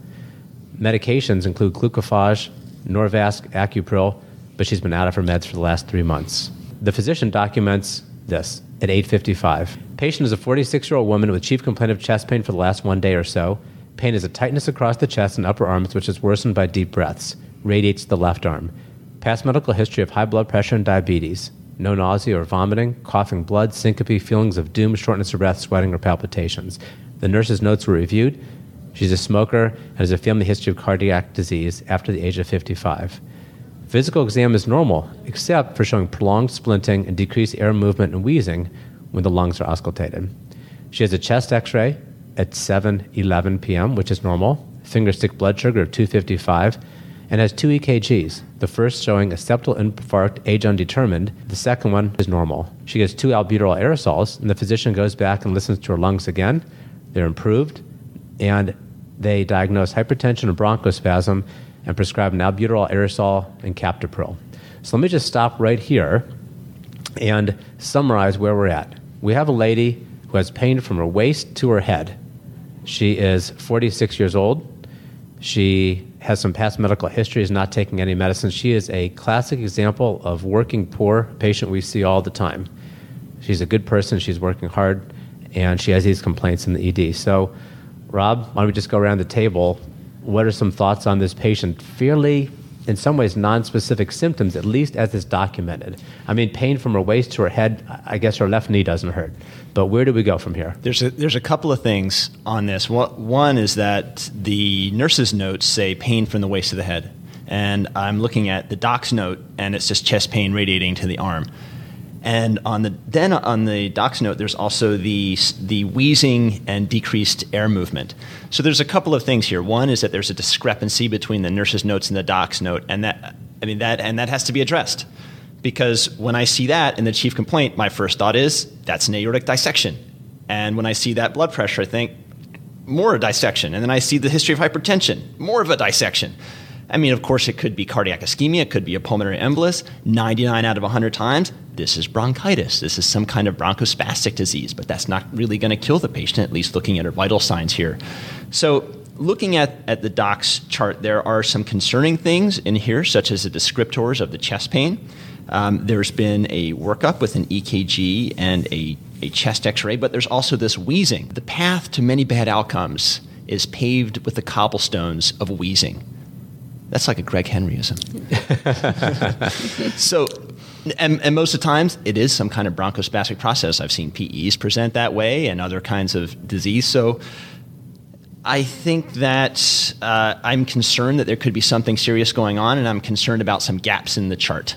Medications include glucophage, Norvasc, Accupril, but she's been out of her meds for the last three months. The physician documents this at 8:55. Patient is a 46-year-old woman with chief complaint of chest pain for the last one day or so. Pain is a tightness across the chest and upper arms, which is worsened by deep breaths. Radiates to the left arm. Past medical history of high blood pressure and diabetes. No nausea or vomiting, coughing blood, syncope, feelings of doom, shortness of breath, sweating, or palpitations. The nurse's notes were reviewed. She's a smoker and has a family history of cardiac disease after the age of 55. Physical exam is normal, except for showing prolonged splinting and decreased air movement and wheezing when the lungs are auscultated. She has a chest x ray at 7:11 p.m., which is normal, fingerstick blood sugar of 255, and has two EKGs. The first showing a septal infarct, age undetermined. The second one is normal. She gets two albuterol aerosols, and the physician goes back and listens to her lungs again. They're improved, and they diagnose hypertension and bronchospasm and prescribe an albuterol aerosol and captopril. So let me just stop right here and summarize where we're at. We have a lady who has pain from her waist to her head. She is 46 years old. She has some past medical history, is not taking any medicine. She is a classic example of working poor patient we see all the time. She's a good person, she's working hard, and she has these complaints in the ED. So, Rob, why don't we just go around the table what are some thoughts on this patient? Fairly, in some ways, non-specific symptoms, at least as is documented. I mean, pain from her waist to her head. I guess her left knee doesn't hurt. But where do we go from here? There's a, there's a couple of things on this. One is that the nurse's notes say pain from the waist to the head. And I'm looking at the doc's note, and it's just chest pain radiating to the arm. And on the then on the doc's note, there's also the the wheezing and decreased air movement. So there's a couple of things here. One is that there's a discrepancy between the nurse's notes and the doc's note, and that I mean that and that has to be addressed because when I see that in the chief complaint, my first thought is that's an aortic dissection, and when I see that blood pressure, I think more a dissection, and then I see the history of hypertension, more of a dissection. I mean, of course, it could be cardiac ischemia, it could be a pulmonary embolus. 99 out of 100 times, this is bronchitis. This is some kind of bronchospastic disease, but that's not really going to kill the patient, at least looking at her vital signs here. So, looking at, at the doc's chart, there are some concerning things in here, such as the descriptors of the chest pain. Um, there's been a workup with an EKG and a, a chest x ray, but there's also this wheezing. The path to many bad outcomes is paved with the cobblestones of wheezing. That's like a Greg Henryism. so, and, and, most of the times it is some kind of bronchospastic process. I've seen PEs present that way and other kinds of disease. So, I think that uh, I'm concerned that there could be something serious going on, and I'm concerned about some gaps in the chart.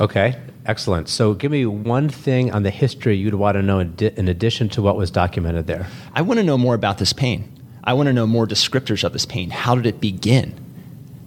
Okay, excellent. So, give me one thing on the history you'd want to know in, di- in addition to what was documented there. I want to know more about this pain. I want to know more descriptors of this pain. How did it begin?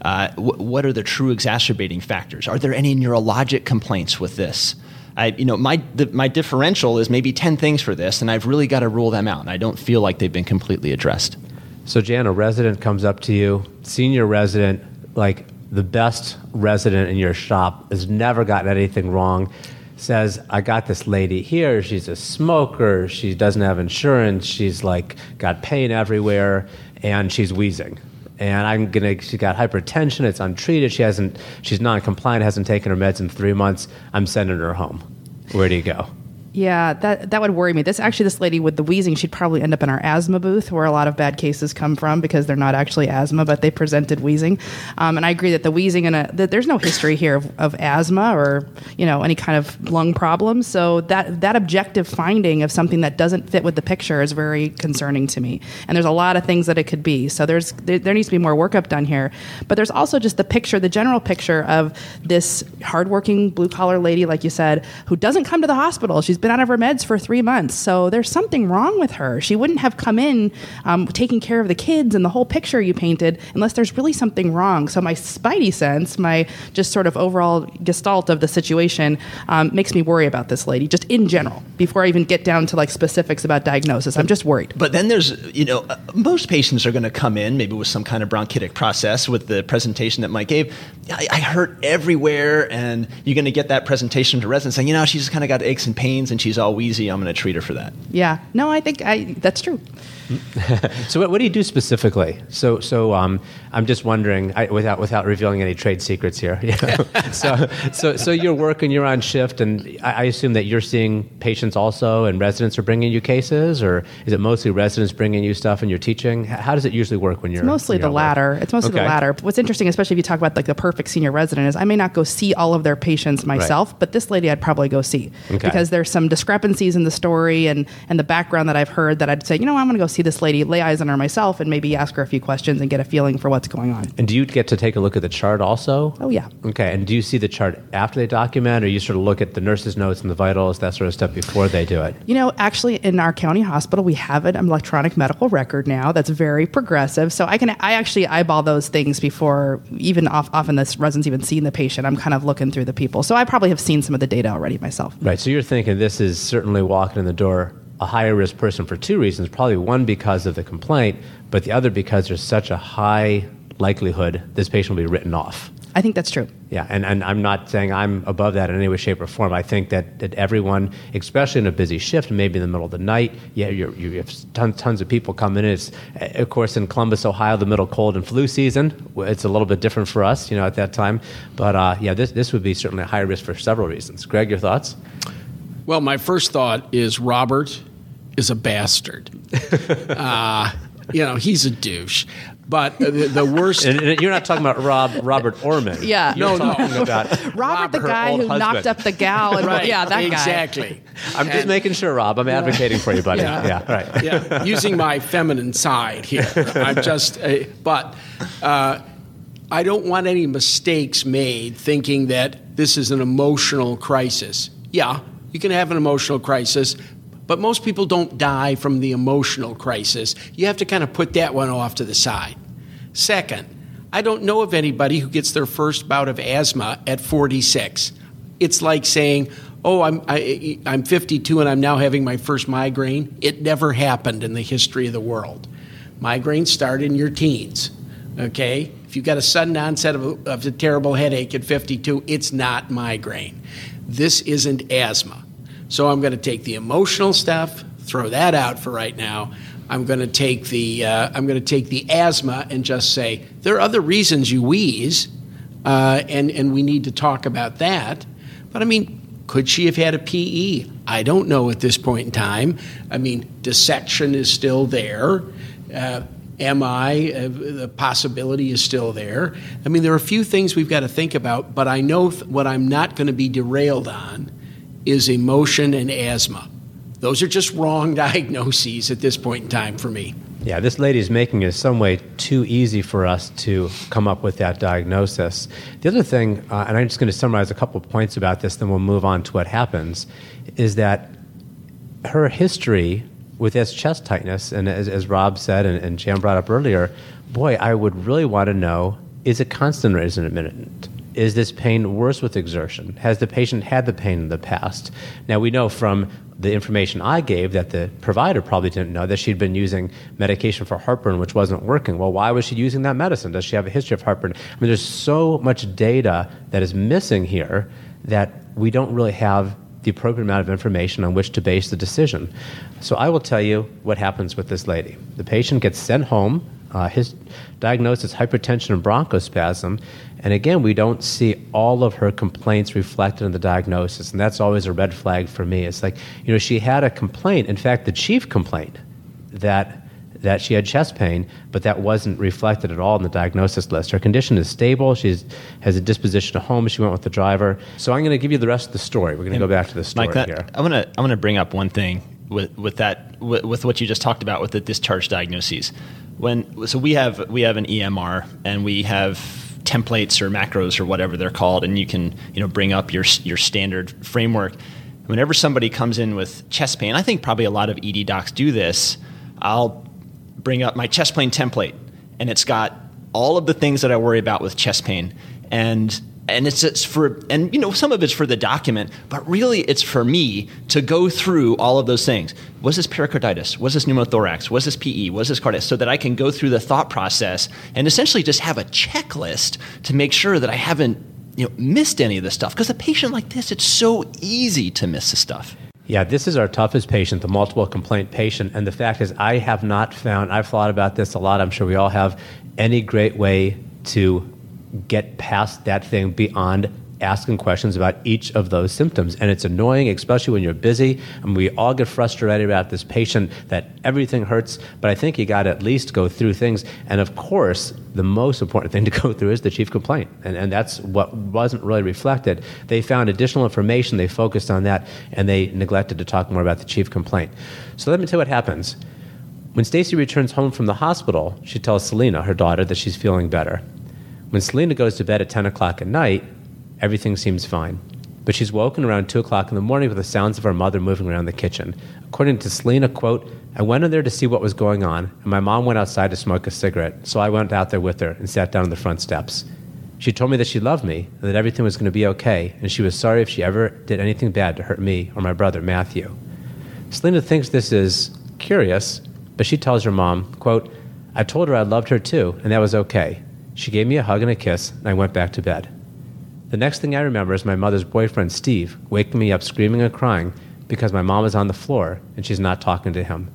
Uh, w- what are the true exacerbating factors? Are there any neurologic complaints with this? I, you know, my, the, my differential is maybe 10 things for this, and I've really got to rule them out, and I don't feel like they've been completely addressed. So, Jan, a resident comes up to you, senior resident, like the best resident in your shop, has never gotten anything wrong, says, I got this lady here, she's a smoker, she doesn't have insurance, she's like got pain everywhere, and she's wheezing and I'm gonna. She got hypertension. It's untreated. She hasn't. She's non-compliant. Hasn't taken her meds in three months. I'm sending her home. Where do you go? Yeah, that that would worry me. This actually, this lady with the wheezing, she'd probably end up in our asthma booth, where a lot of bad cases come from because they're not actually asthma, but they presented wheezing. Um, and I agree that the wheezing and a, that there's no history here of, of asthma or you know any kind of lung problem. So that that objective finding of something that doesn't fit with the picture is very concerning to me. And there's a lot of things that it could be. So there's there, there needs to be more workup done here. But there's also just the picture, the general picture of this hardworking blue collar lady, like you said, who doesn't come to the hospital. She's been out of her meds for three months. So there's something wrong with her. She wouldn't have come in um, taking care of the kids and the whole picture you painted unless there's really something wrong. So my spidey sense, my just sort of overall gestalt of the situation, um, makes me worry about this lady, just in general, before I even get down to like specifics about diagnosis. I'm just worried. But then there's, you know, uh, most patients are going to come in maybe with some kind of bronchitic process with the presentation that Mike gave. I, I hurt everywhere, and you're going to get that presentation to residents saying, you know, she's kind of got aches and pains and she's all wheezy. I'm going to treat her for that. Yeah. No, I think I that's true. so what, what, do you do specifically? So, so um, I'm just wondering, I, without without revealing any trade secrets here. so, so, so you're working, you're on shift, and I, I, assume that you're seeing patients also, and residents are bringing you cases, or is it mostly residents bringing you stuff and you're teaching? How does it usually work when you're? It's mostly the latter. It's mostly okay. the latter. What's interesting, especially if you talk about like the perfect senior resident, is I may not go see all of their patients myself, right. but this lady I'd probably go see okay. because there's some discrepancies in the story and and the background that I've heard that I'd say, you know, I'm going to go see this lady, lay eyes on her myself, and maybe ask her a few questions and get a feeling for what's going on. And do you get to take a look at the chart also? Oh, yeah. Okay. And do you see the chart after they document, or you sort of look at the nurse's notes and the vitals, that sort of stuff before they do it? You know, actually, in our county hospital, we have an electronic medical record now that's very progressive. So I can, I actually eyeball those things before even off, often this resident's even seen the patient. I'm kind of looking through the people. So I probably have seen some of the data already myself. Right. So you're thinking this is certainly walking in the door a higher risk person for two reasons. Probably one because of the complaint, but the other because there's such a high likelihood this patient will be written off. I think that's true. Yeah, and, and I'm not saying I'm above that in any way, shape, or form. I think that, that everyone, especially in a busy shift, maybe in the middle of the night, yeah, you you have tons, tons of people coming in. It's, of course, in Columbus, Ohio, the middle cold and flu season. It's a little bit different for us, you know, at that time. But uh, yeah, this, this would be certainly a high risk for several reasons. Greg, your thoughts? Well, my first thought is Robert is a bastard. uh, you know, he's a douche. But the, the worst. and, and you're not talking about Rob Robert Orman. Yeah, you're no, talking no. about Robert, Robert the guy who husband. knocked up the gal. And, right. Yeah, that exactly. guy. Exactly. I'm just making sure, Rob. I'm advocating for you, buddy. Yeah, yeah right. Yeah, using my feminine side here. I'm just, uh, but. Uh, I don't want any mistakes made thinking that this is an emotional crisis. Yeah, you can have an emotional crisis, but most people don't die from the emotional crisis. You have to kind of put that one off to the side. Second, I don't know of anybody who gets their first bout of asthma at 46. It's like saying, "Oh, I'm I, I'm 52 and I'm now having my first migraine." It never happened in the history of the world. Migraines start in your teens. Okay, if you've got a sudden onset of a, of a terrible headache at 52, it's not migraine. This isn't asthma. So I'm going to take the emotional stuff, throw that out for right now. I'm going to take the uh, I'm going to take the asthma and just say there are other reasons you wheeze, uh, and and we need to talk about that. But I mean, could she have had a PE? I don't know at this point in time. I mean, dissection is still there. Uh, MI, uh, the possibility is still there. I mean, there are a few things we've got to think about, but I know th- what I'm not going to be derailed on is emotion and asthma. Those are just wrong diagnoses at this point in time for me. Yeah, this lady is making it some way too easy for us to come up with that diagnosis. The other thing, uh, and I'm just going to summarize a couple of points about this, then we'll move on to what happens, is that her history with this chest tightness, and as, as Rob said and, and Jan brought up earlier, boy, I would really want to know is it constant or is it intermittent? Is this pain worse with exertion? Has the patient had the pain in the past? Now, we know from the information I gave that the provider probably didn't know that she'd been using medication for heartburn, which wasn't working. Well, why was she using that medicine? Does she have a history of heartburn? I mean, there's so much data that is missing here that we don't really have the appropriate amount of information on which to base the decision. So I will tell you what happens with this lady. The patient gets sent home Uh, his diagnosis hypertension and bronchospasm. And again, we don't see all of her complaints reflected in the diagnosis. And that's always a red flag for me. It's like, you know, she had a complaint, in fact, the chief complaint, that that she had chest pain, but that wasn't reflected at all in the diagnosis list. Her condition is stable. She has a disposition to home. She went with the driver. So I'm going to give you the rest of the story. We're going to go back to the story Mike, that, here. I want to I want to bring up one thing with with that with, with what you just talked about with the discharge diagnoses. When so we have we have an EMR and we have templates or macros or whatever they're called, and you can you know bring up your your standard framework. Whenever somebody comes in with chest pain, I think probably a lot of ED docs do this. I'll bring up my chest pain template, and it's got all of the things that I worry about with chest pain, and and it's, it's for and you know some of it's for the document but really it's for me to go through all of those things. Was this pericarditis? Was this pneumothorax? Was this pe was this carditis so that i can go through the thought process and essentially just have a checklist to make sure that i haven't you know missed any of this stuff. Because a patient like this it's so easy to miss the stuff. Yeah, this is our toughest patient, the multiple complaint patient. And the fact is, I have not found, I've thought about this a lot, I'm sure we all have, any great way to get past that thing beyond asking questions about each of those symptoms. And it's annoying, especially when you're busy. And we all get frustrated about this patient that everything hurts. But I think you got to at least go through things. And of course, the most important thing to go through is the chief complaint. And, and that's what wasn't really reflected. They found additional information, they focused on that, and they neglected to talk more about the chief complaint. So let me tell you what happens. When Stacy returns home from the hospital, she tells Selena, her daughter, that she's feeling better. When Selena goes to bed at 10 o'clock at night, everything seems fine. But she's woken around 2 o'clock in the morning with the sounds of her mother moving around the kitchen. According to Selena, quote, I went in there to see what was going on, and my mom went outside to smoke a cigarette, so I went out there with her and sat down on the front steps. She told me that she loved me and that everything was going to be okay, and she was sorry if she ever did anything bad to hurt me or my brother, Matthew. Selena thinks this is curious, but she tells her mom, quote, I told her I loved her too, and that was okay. She gave me a hug and a kiss, and I went back to bed. The next thing I remember is my mother's boyfriend, Steve, waking me up screaming and crying because my mom is on the floor and she's not talking to him.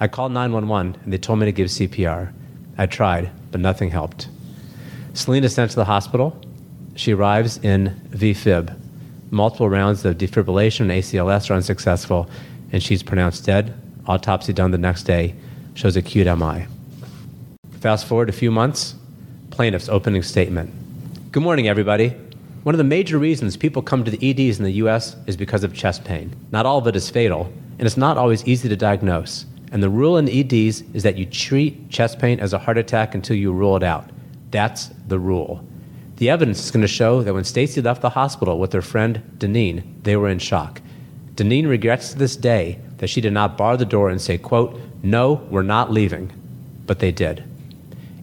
I called 911 and they told me to give CPR. I tried, but nothing helped. Selena sent to the hospital. She arrives in VFib. Multiple rounds of defibrillation and ACLS are unsuccessful, and she's pronounced dead. Autopsy done the next day shows acute MI. Fast forward a few months, plaintiff's opening statement. Good morning, everybody. One of the major reasons people come to the EDs in the US is because of chest pain. Not all of it is fatal, and it's not always easy to diagnose. And the rule in EDs is that you treat chest pain as a heart attack until you rule it out. That's the rule. The evidence is going to show that when Stacy left the hospital with her friend Deneen, they were in shock. Deneen regrets to this day that she did not bar the door and say, quote, no, we're not leaving. But they did.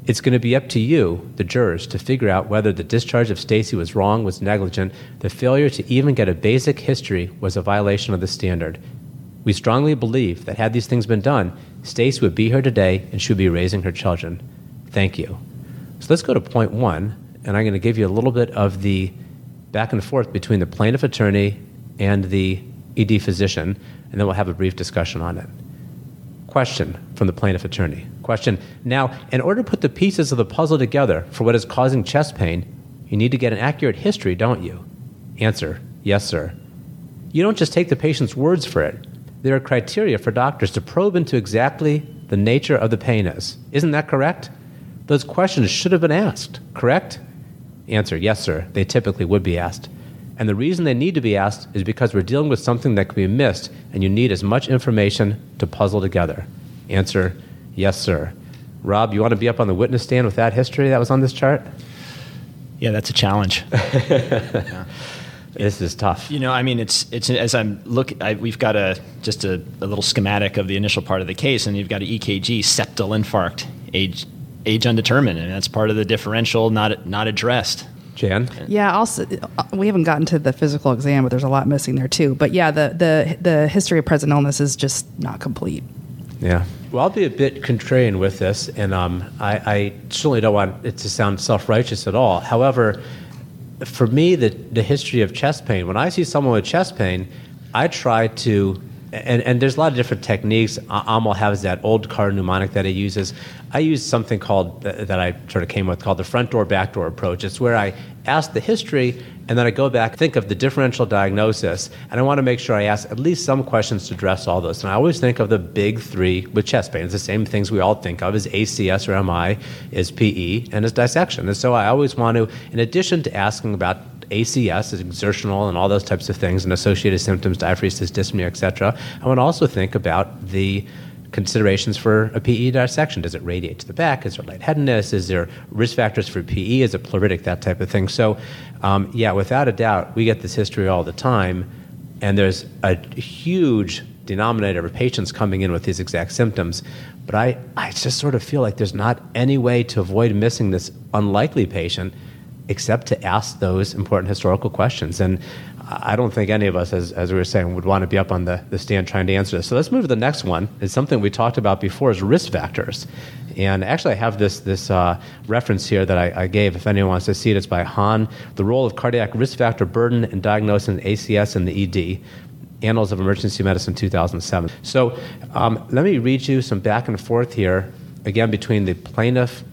It's going to be up to you, the jurors, to figure out whether the discharge of Stacy was wrong, was negligent. The failure to even get a basic history was a violation of the standard. We strongly believe that had these things been done, Stacy would be here today and should be raising her children. Thank you. So let's go to point one, and I'm going to give you a little bit of the back and forth between the plaintiff attorney and the ED physician, and then we'll have a brief discussion on it. Question from the plaintiff attorney. Question Now, in order to put the pieces of the puzzle together for what is causing chest pain, you need to get an accurate history, don't you? Answer Yes, sir. You don't just take the patient's words for it. There are criteria for doctors to probe into exactly the nature of the pain is. Isn't that correct? Those questions should have been asked, correct? Answer Yes, sir. They typically would be asked. And the reason they need to be asked is because we're dealing with something that can be missed, and you need as much information to puzzle together. Answer Yes, sir. Rob, you want to be up on the witness stand with that history that was on this chart? Yeah, that's a challenge. yeah. This is tough. You know, I mean, it's it's as I'm look. I, we've got a just a, a, little schematic of the initial part of the case, and you've got an EKG, septal infarct, age age undetermined, and that's part of the differential not not addressed. Jan? Yeah, also uh, we haven't gotten to the physical exam, but there's a lot missing there too. But yeah, the the the history of present illness is just not complete. Yeah. Well, I'll be a bit contrarian with this, and um, I, I, certainly don't want it to sound self righteous at all. However, for me, the, the history of chest pain, when I see someone with chest pain, I try to and, and there's a lot of different techniques. Amal has that old car mnemonic that he uses. I use something called that I sort of came with called the front door back door approach. It's where I ask the history and then I go back, think of the differential diagnosis, and I want to make sure I ask at least some questions to address all those. And I always think of the big three with chest pain. It's the same things we all think of as ACS or MI, is PE, and as dissection. And so I always want to, in addition to asking about ACS is exertional and all those types of things and associated symptoms, diaphoresis, dyspnea, etc. I to also think about the considerations for a PE dissection. Does it radiate to the back? Is there lightheadedness? Is there risk factors for PE? Is it pleuritic? That type of thing. So, um, yeah, without a doubt, we get this history all the time, and there's a huge denominator of patients coming in with these exact symptoms. But I, I just sort of feel like there's not any way to avoid missing this unlikely patient except to ask those important historical questions. And I don't think any of us, as, as we were saying, would want to be up on the, the stand trying to answer this. So let's move to the next one. It's something we talked about before is risk factors. And actually, I have this, this uh, reference here that I, I, gave. If anyone wants to see it, it's by Han, The Role of Cardiac Risk Factor Burden in Diagnosing ACS and the ED. Annals of Emergency Medicine 2007. So um, let me read you some back and forth here, again, between the plaintiff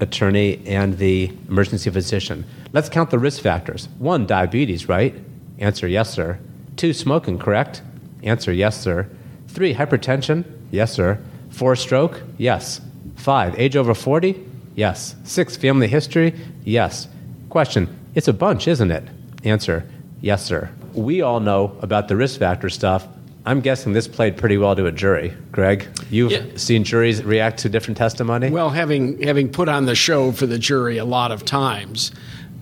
attorney and the emergency physician. Let's count the risk factors. One, diabetes, right? Answer, yes, sir. Two, smoking, correct? Answer, yes, sir. Three, hypertension? Yes, sir. Four, stroke? Yes. Five, age over 40? Yes. Six, family history? Yes. Question, it's a bunch, isn't it? Answer, yes, sir. We all know about the risk factor stuff. I'm guessing this played pretty well to a jury. Greg, you've yeah. seen juries react to different testimony? Well, having, having put on the show for the jury a lot of times,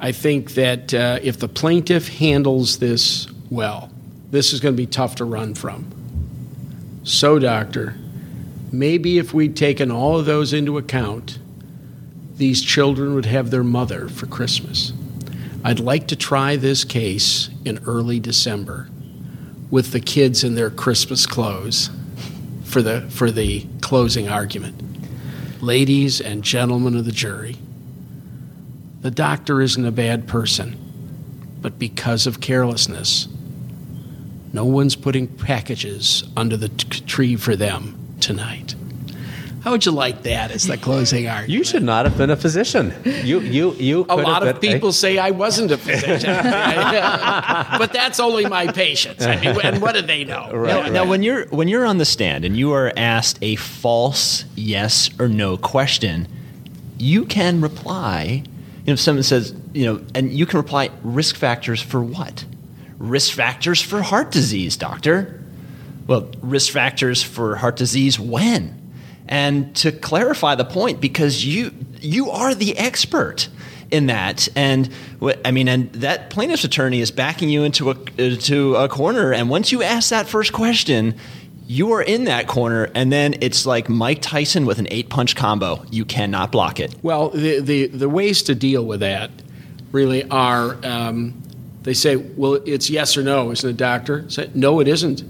I think that uh, if the plaintiff handles this well, this is going to be tough to run from. So, doctor, maybe if we'd taken all of those into account, these children would have their mother for Christmas. I'd like to try this case in early December with the kids in their Christmas clothes for the, for the closing argument. Ladies and gentlemen of the jury, the doctor isn't a bad person, but because of carelessness, no one's putting packages under the t- tree for them tonight. How would you like that as the closing argument? You should not have been a physician. You, you, you. a lot of people a... say I wasn't a physician, but that's only my patients. I mean, and what do they know? Right, now, right. now, when you're when you're on the stand and you are asked a false yes or no question, you can reply. You know, if someone says, you know, and you can reply risk factors for what? Risk factors for heart disease, doctor. Well, risk factors for heart disease when? And to clarify the point because you you are the expert in that. And i mean and that plaintiff's attorney is backing you into a to a corner. And once you ask that first question you are in that corner. And then it's like mike tyson with an eight punch combo. You cannot block it. Well the the, the ways to deal with that really are um, they say well it's yes or no. Isn't it a doctor? Say no it isn't.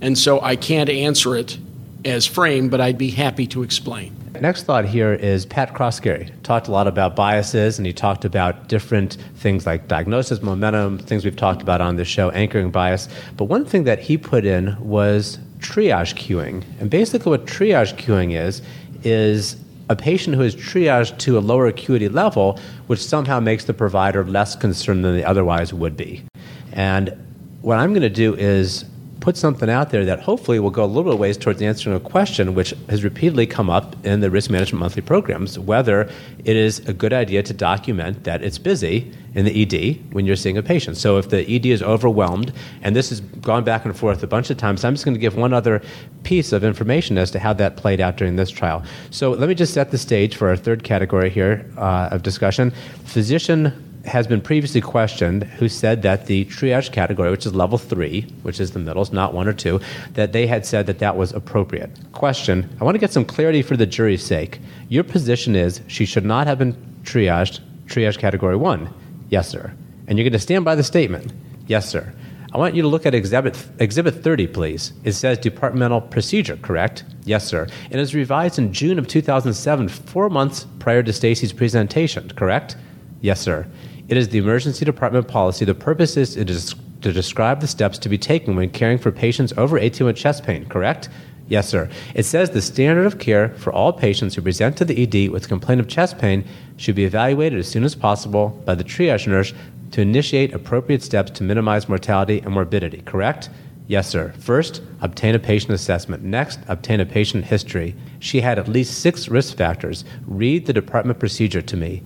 And so i can't answer it as framed, but I'd be happy to explain. Next thought here is Pat Croskerry talked a lot about biases, and he talked about different things like diagnosis, momentum, things we've talked about on this show, anchoring bias. But one thing that he put in was triage cueing. And basically, what triage cueing is, is a patient who is triaged to a lower acuity level, which somehow makes the provider less concerned than they otherwise would be. And what I'm going to do is put something out there that hopefully will go a little bit ways towards answering a question which has repeatedly come up in the risk management monthly programs whether it is a good idea to document that it's busy in the ED when you're seeing a patient. So if the ED is overwhelmed, and this has gone back and forth a bunch of times, I'm just going to give one other piece of information as to how that played out during this trial. So let me just set the stage for our third category here uh, of discussion physician has been previously questioned who said that the triage category, which is level three, which is the middle, it's not one or two, that they had said that that was appropriate. Question I want to get some clarity for the jury's sake. Your position is she should not have been triaged, triage category one. Yes, sir. And you're going to stand by the statement. Yes, sir. I want you to look at exhibit, exhibit 30, please. It says departmental procedure, correct? Yes, sir. And it was revised in June of 2007, four months prior to Stacy's presentation, correct? Yes, sir. It is the emergency department policy. The purpose is it is to describe the steps to be taken when caring for patients over 18 with chest pain, correct? Yes, sir. It says the standard of care for all patients who present to the ED with complaint of chest pain should be evaluated as soon as possible by the triage nurse to initiate appropriate steps to minimize mortality and morbidity, correct? Yes, sir. First, obtain a patient assessment. Next, obtain a patient history. She had at least six risk factors. Read the department procedure to me.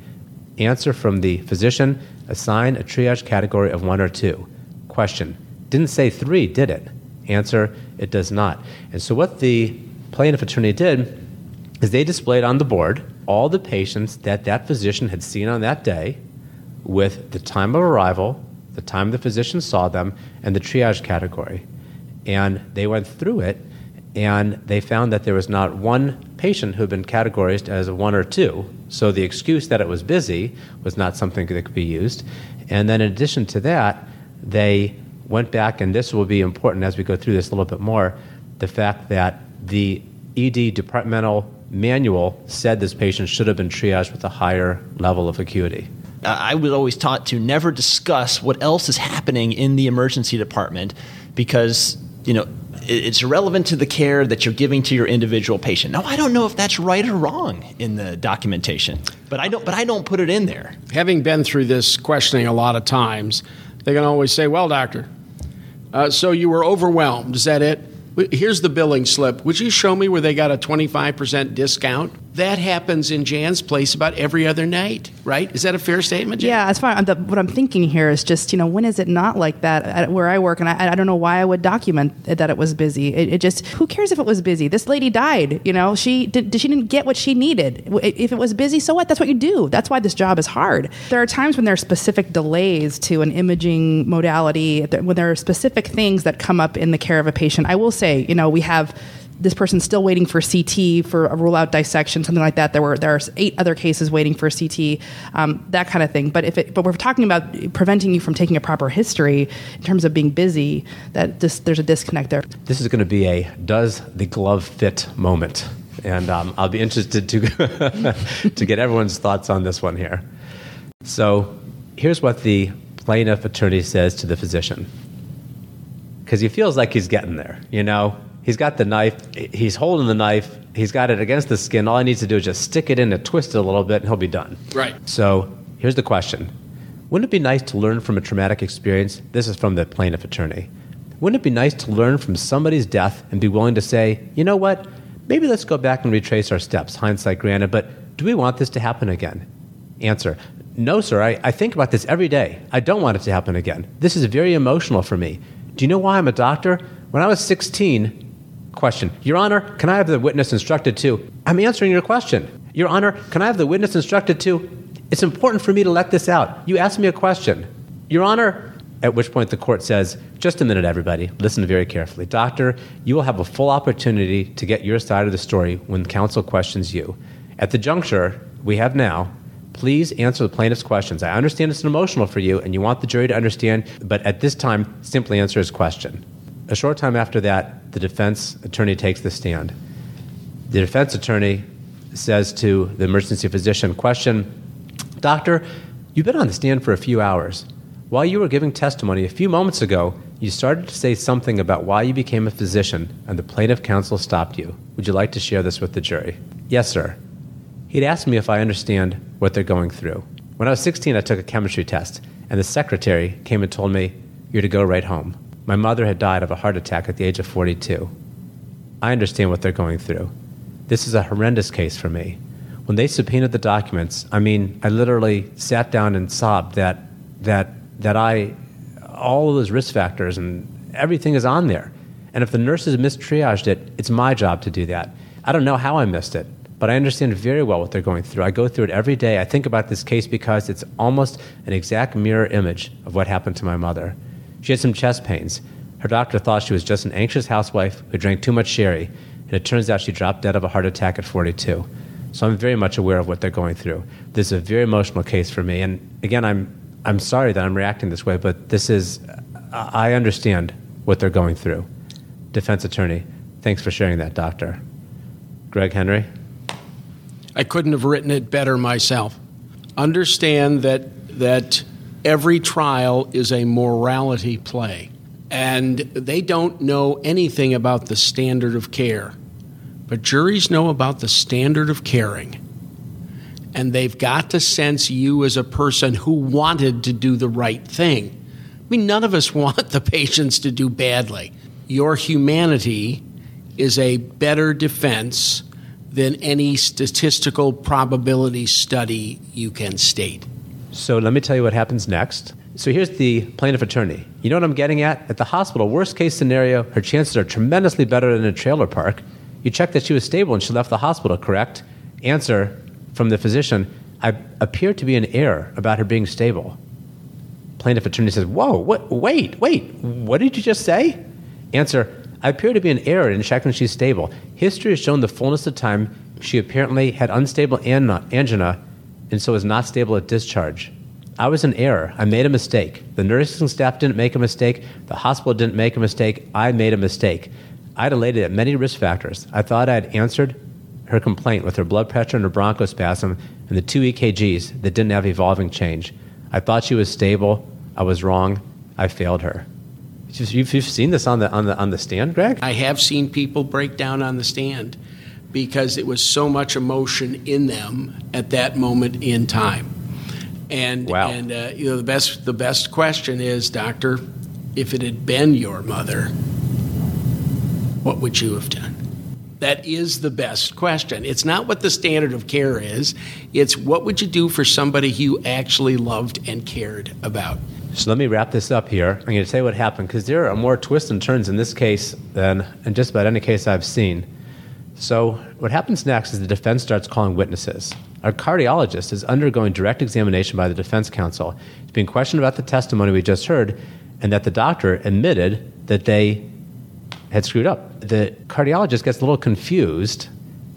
Answer from the physician. Assign a triage category of one or two. Question. Didn't say three, did it? Answer. It does not. And so, what the plaintiff attorney did is they displayed on the board all the patients that that physician had seen on that day with the time of arrival, the time the physician saw them, and the triage category. And they went through it and they found that there was not one patient who had been categorized as a one or two. So the excuse that it was busy was not something that could be used. And then, in addition to that, they went back, and this will be important as we go through this a little bit more the fact that the ED departmental manual said this patient should have been triaged with a higher level of acuity. I was always taught to never discuss what else is happening in the emergency department because, you know, it's relevant to the care that you're giving to your individual patient. Now, I don't know if that's right or wrong in the documentation, but I don't. But I don't put it in there. Having been through this questioning a lot of times, they can always say, "Well, doctor, uh, so you were overwhelmed. Is that it? Here's the billing slip. Would you show me where they got a 25% discount? That happens in Jan's place about every other night, right? Is that a fair statement, Jan? Yeah, as far the, what I'm thinking here is just, you know, when is it not like that at where I work? And I, I don't know why I would document that it was busy. It, it, just, who cares if it was busy? This lady died, you know, she, did, she didn't get what she needed. If it was busy, so what? That's what you do. That's why this job is hard. There are times when there are specific delays to an imaging modality, when there are specific things that come up in the care of a patient. I will say, say, you know, we have this person's still waiting for CT for a rule out dissection, something like that. There were there are eight other cases waiting for CT, um, that kind of thing. But if it, but we're talking about preventing you from taking a proper history in terms of being busy. That just, there's a disconnect there. This is going to be a does the glove fit moment, and um, I'll be interested to to get everyone's thoughts on this one here. So here's what the plaintiff attorney says to the physician because he feels like he's getting there. You know, he's got the knife, he's holding the knife, he's got it against the skin. All he needs to do is just stick it in and twist it a little bit, and he'll be done. Right. So here's the question Wouldn't it be nice to learn from a traumatic experience? This is from the plaintiff attorney. Wouldn't it be nice to learn from somebody's death and be willing to say, you know what? Maybe let's go back and retrace our steps. Hindsight granted, but do we want this to happen again? Answer No, sir. I, I think about this every day. I don't want it to happen again. This is very emotional for me. Do you know why I'm a doctor? When I was 16, question, Your Honor, can I have the witness instructed to? I'm answering your question. Your Honor, can I have the witness instructed to? It's important for me to let this out. You asked me a question. Your Honor, at which point the court says, Just a minute, everybody. Listen very carefully. Doctor, you will have a full opportunity to get your side of the story when counsel questions you. At the juncture we have now, Please answer the plaintiff's questions. I understand it's emotional for you and you want the jury to understand, but at this time, simply answer his question. A short time after that, the defense attorney takes the stand. The defense attorney says to the emergency physician, Question, Doctor, you've been on the stand for a few hours. While you were giving testimony a few moments ago, you started to say something about why you became a physician, and the plaintiff counsel stopped you. Would you like to share this with the jury? Yes, sir. He'd asked me if I understand what they're going through. When I was 16, I took a chemistry test, and the secretary came and told me, You're to go right home. My mother had died of a heart attack at the age of 42. I understand what they're going through. This is a horrendous case for me. When they subpoenaed the documents, I mean, I literally sat down and sobbed that, that, that I, all of those risk factors and everything is on there. And if the nurses mistriaged it, it's my job to do that. I don't know how I missed it but I understand very well what they're going through. I go through it every day. I think about this case because it's almost an exact mirror image of what happened to my mother. She had some chest pains. Her doctor thought she was just an anxious housewife who drank too much sherry, and it turns out she dropped dead of a heart attack at 42. So I'm very much aware of what they're going through. This is a very emotional case for me. And again, I'm, I'm sorry that I'm reacting this way, but this is, I understand what they're going through. Defense attorney, thanks for sharing that, doctor. Greg Henry? I couldn't have written it better myself. Understand that that every trial is a morality play. And they don't know anything about the standard of care. But juries know about the standard of caring. And they've got to sense you as a person who wanted to do the right thing. I mean, none of us want the patients to do badly. Your humanity is a better defense than any statistical probability study you can state. So let me tell you what happens next. So here's the plaintiff attorney. You know what I'm getting at? At the hospital, worst case scenario, her chances are tremendously better than a trailer park. You checked that she was stable and she left the hospital, correct? Answer from the physician I appear to be in error about her being stable. Plaintiff attorney says, Whoa, what, wait, wait, what did you just say? Answer I appear to be in error in checking she's stable. History has shown the fullness of time she apparently had unstable angina and so is not stable at discharge. I was in error. I made a mistake. The nursing staff didn't make a mistake. The hospital didn't make a mistake. I made a mistake. I'd elated at many risk factors. I thought I had answered her complaint with her blood pressure and her bronchospasm and the two EKGs that didn't have evolving change. I thought she was stable. I was wrong. I failed her. You've, you've seen this on the, on, the, on the stand, Greg? I have seen people break down on the stand because it was so much emotion in them at that moment in time. And, wow. and uh, you know, the best, the best question is, Doctor, if it had been your mother, what would you have done? That is the best question. It's not what the standard of care is, it's what would you do for somebody you actually loved and cared about. So let me wrap this up here. I'm going to tell you what happened because there are more twists and turns in this case than in just about any case I've seen. So, what happens next is the defense starts calling witnesses. Our cardiologist is undergoing direct examination by the defense counsel. He's being questioned about the testimony we just heard, and that the doctor admitted that they had screwed up. The cardiologist gets a little confused,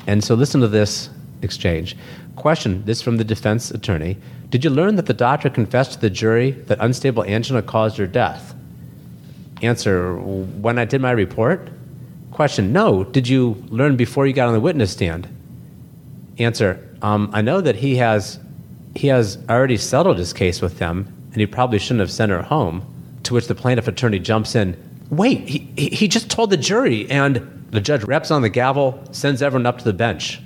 and so listen to this exchange. Question this from the defense attorney Did you learn that the doctor confessed to the jury that unstable angina caused her death? Answer When I did my report? Question No. Did you learn before you got on the witness stand? Answer um, I know that he has, he has already settled his case with them, and he probably shouldn't have sent her home. To which the plaintiff attorney jumps in Wait, he, he just told the jury, and the judge raps on the gavel, sends everyone up to the bench.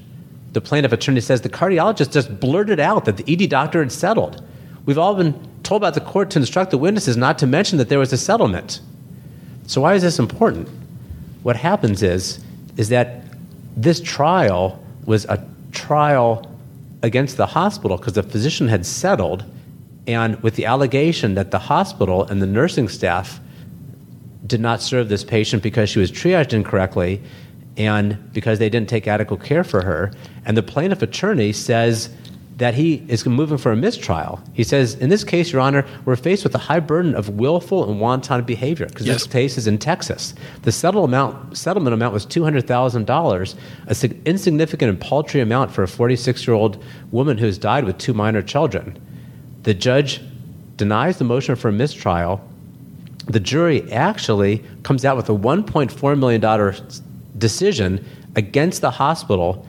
The plaintiff attorney says the cardiologist just blurted out that the ED doctor had settled. We've all been told by the court to instruct the witnesses not to mention that there was a settlement. So why is this important? What happens is is that this trial was a trial against the hospital because the physician had settled and with the allegation that the hospital and the nursing staff did not serve this patient because she was triaged incorrectly and because they didn't take adequate care for her. And the plaintiff attorney says that he is moving for a mistrial. He says, in this case, Your Honor, we're faced with a high burden of willful and wanton behavior because yes. this case is in Texas. The settle amount, settlement amount was $200,000, an insignificant and paltry amount for a 46 year old woman who has died with two minor children. The judge denies the motion for a mistrial the jury actually comes out with a $1.4 million decision against the hospital,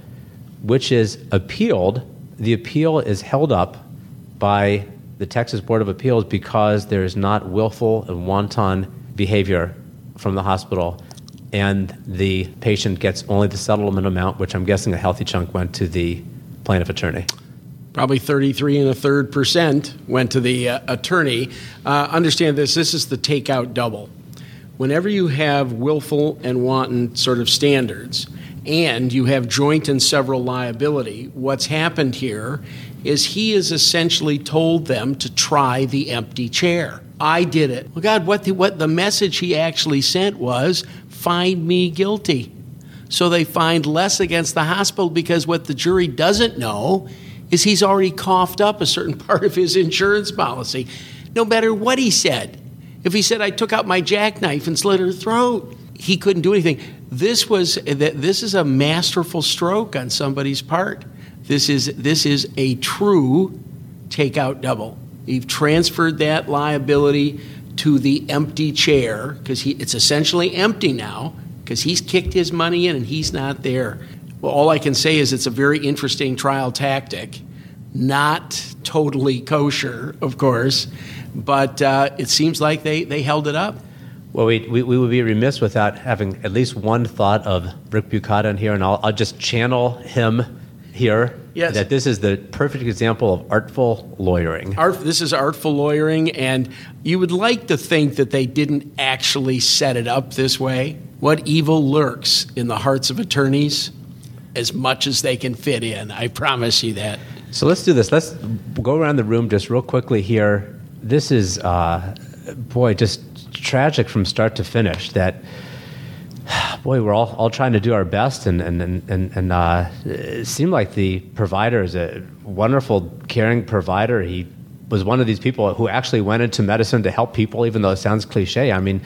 which is appealed. The appeal is held up by the Texas Board of Appeals because there is not willful and wanton behavior from the hospital, and the patient gets only the settlement amount, which I'm guessing a healthy chunk went to the plaintiff attorney probably 33 and a third percent went to the uh, attorney. Uh, understand this this is the takeout double. Whenever you have willful and wanton sort of standards, and you have joint and several liability, what's happened here is he has essentially told them to try the empty chair. I did it. Well, God, what the, what the message he actually sent was find me guilty. So they find less against the hospital because what the jury doesn't know is he's already coughed up a certain part of his insurance policy, no matter what he said. If he said, I took out my jackknife and slit her throat, he couldn't do anything. This, was, this is a masterful stroke on somebody's part. This is, this is a true takeout double. You've transferred that liability to the empty chair because it's essentially empty now because he's kicked his money in and he's not there. Well, all I can say is it's a very interesting trial tactic not totally kosher, of course, but uh, it seems like they, they held it up. Well, we, we, we, would be remiss without having at least one thought of Rick Bukata here, and I'll, I'll just channel him here. Yes. That this is the perfect example of artful lawyering. Art, this is artful lawyering, and you would like to think that they didn't actually set it up this way. What evil lurks in the hearts of attorneys? As much as they can fit in, I promise you that. So let's do this. Let's go around the room just real quickly here. This is, uh, boy, just tragic from start to finish. That boy, we're all, all trying to do our best, and and and and uh, it seemed like the provider is a wonderful, caring provider. He was one of these people who actually went into medicine to help people, even though it sounds cliche. I mean,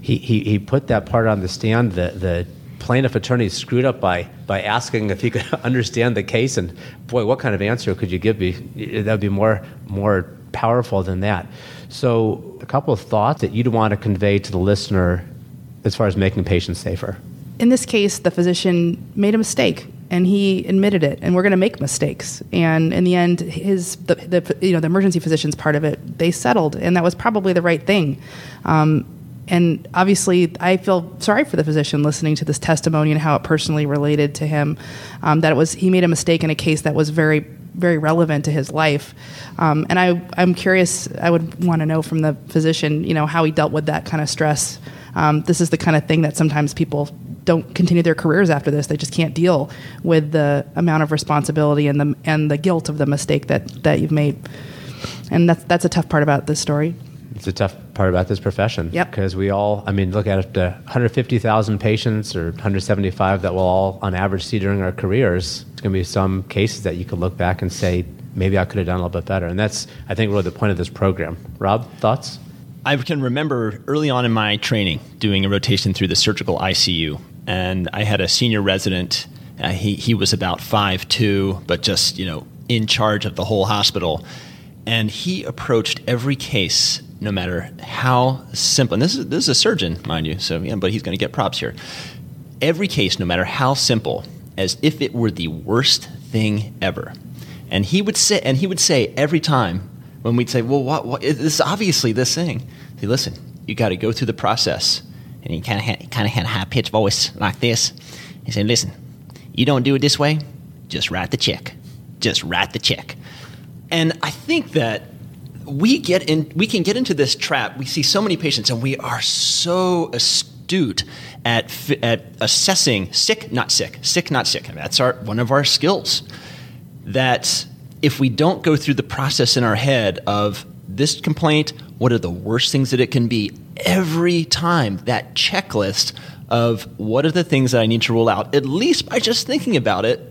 he he, he put that part on the stand. The the plaintiff attorney screwed up by by asking if he could understand the case, and boy, what kind of answer could you give me? That would be more more powerful than that. So, a couple of thoughts that you'd want to convey to the listener as far as making patients safer. In this case, the physician made a mistake and he admitted it and we're going to make mistakes and in the end his the, the, you know the emergency physicians part of it they settled and that was probably the right thing um, and obviously i feel sorry for the physician listening to this testimony and how it personally related to him um, that it was he made a mistake in a case that was very very relevant to his life. Um, and I, I'm curious, I would want to know from the physician, you know, how he dealt with that kind of stress. Um, this is the kind of thing that sometimes people don't continue their careers after this. They just can't deal with the amount of responsibility and the, and the guilt of the mistake that, that you've made. And that's, that's a tough part about this story it's a tough part about this profession. Yep. Because we all, I mean, look at it, uh, 150,000 patients or 175 that we'll all, on average, see during our careers. It's going to be some cases that you can look back and say, maybe I could have done a little bit better. And that's, I think, really the point of this program. Rob, thoughts? I can remember early on in my training doing a rotation through the surgical ICU, and I had a senior resident. Uh, he he was about five two, but just you know in charge of the whole hospital, and he approached every case no matter how simple. And this is this is a surgeon, mind you, so yeah, but he's going to get props here. Every case, no matter how simple, as if it were the worst thing ever. And he would say, and he would say every time when we'd say, "Well, what, what this is obviously this thing." Say, listen, you got to go through the process, and he kind of had, kind of had a high pitched voice like this. He said, "Listen, you don't do it this way, just write the check. Just write the check." And I think that we get in we can get into this trap. We see so many patients and we are so astute at at assessing sick not sick sick not sick. That's our one of our skills. That if we don't go through the process in our head of this complaint what are the worst things that it can be? Every time that checklist of what are the things that I need to rule out at least by just thinking about it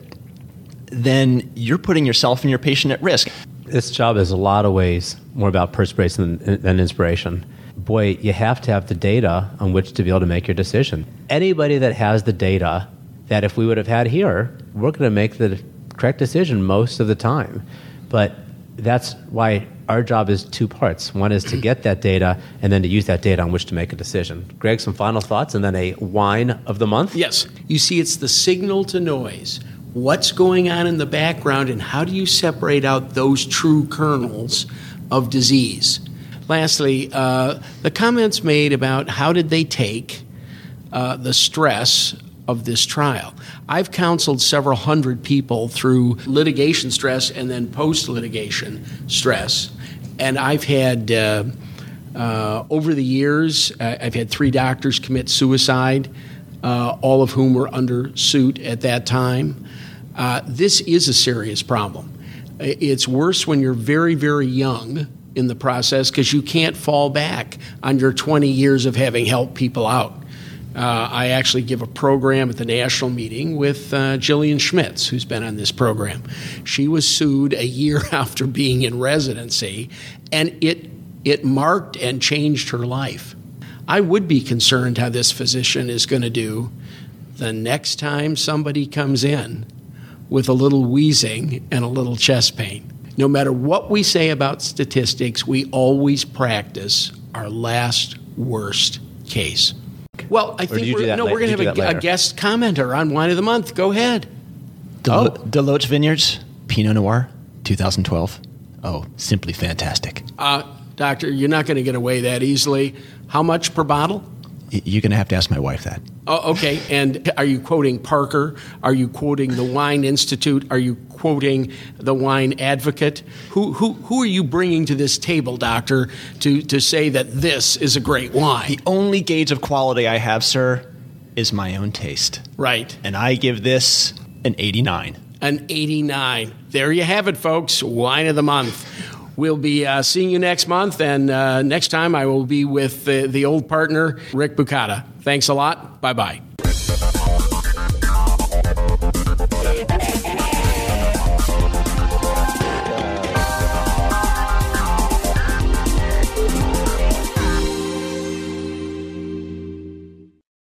then you're putting yourself and your patient at risk this job is a lot of ways more about perspiration than, than inspiration. Boy, you have to have the data on which to be able to make your decision. Anybody that has the data that if we would have had here, we're going to make the correct decision most of the time. But that's why our job is two parts. One is to get that data and then to use that data on which to make a decision. Greg, some final thoughts and then a wine of the month? Yes. You see, it's the signal to noise what's going on in the background and how do you separate out those true kernels of disease. Lastly, uh, the comments made about how did they take uh, the stress of this trial. I've counseled several hundred people through litigation stress and then post litigation stress, and I've had. Uh, uh, over the years, I've had three doctors commit suicide, uh, all of whom were under suit at that time. Uh, this is a serious problem. It's worse when you're very, very young in the process because you can't fall back on your 20 years of having helped people out. Uh, I actually give a program at the national meeting with uh, Gillian Schmitz, who's been on this program. She was sued a year after being in residency, and it, it marked and changed her life. I would be concerned how this physician is going to do the next time somebody comes in with a little wheezing and a little chest pain. No matter what we say about statistics, we always practice our last worst case. Well, I think we're, no, we're going to have a, a, guest commenter on Wine of the Month. Go ahead. Del- oh. Deloach Vineyards, Pinot Noir, 2012. Oh, simply fantastic. Uh, doctor, you're not going to get away that easily. How much per bottle? You're going to have to ask my wife that. Oh, okay. And are you quoting Parker? Are you quoting the Wine Institute? Are you quoting the Wine Advocate? Who, who, who are you bringing to this table, Doctor, to, to say that this is a great wine? The only gauge of quality I have, sir, is my own taste. Right. And I give this an 89. An 89. There you have it, folks. Wine of the month. We'll be uh, seeing you next month, and uh, next time I will be with the, the old partner, Rick Bukata. Thanks a lot. Bye bye.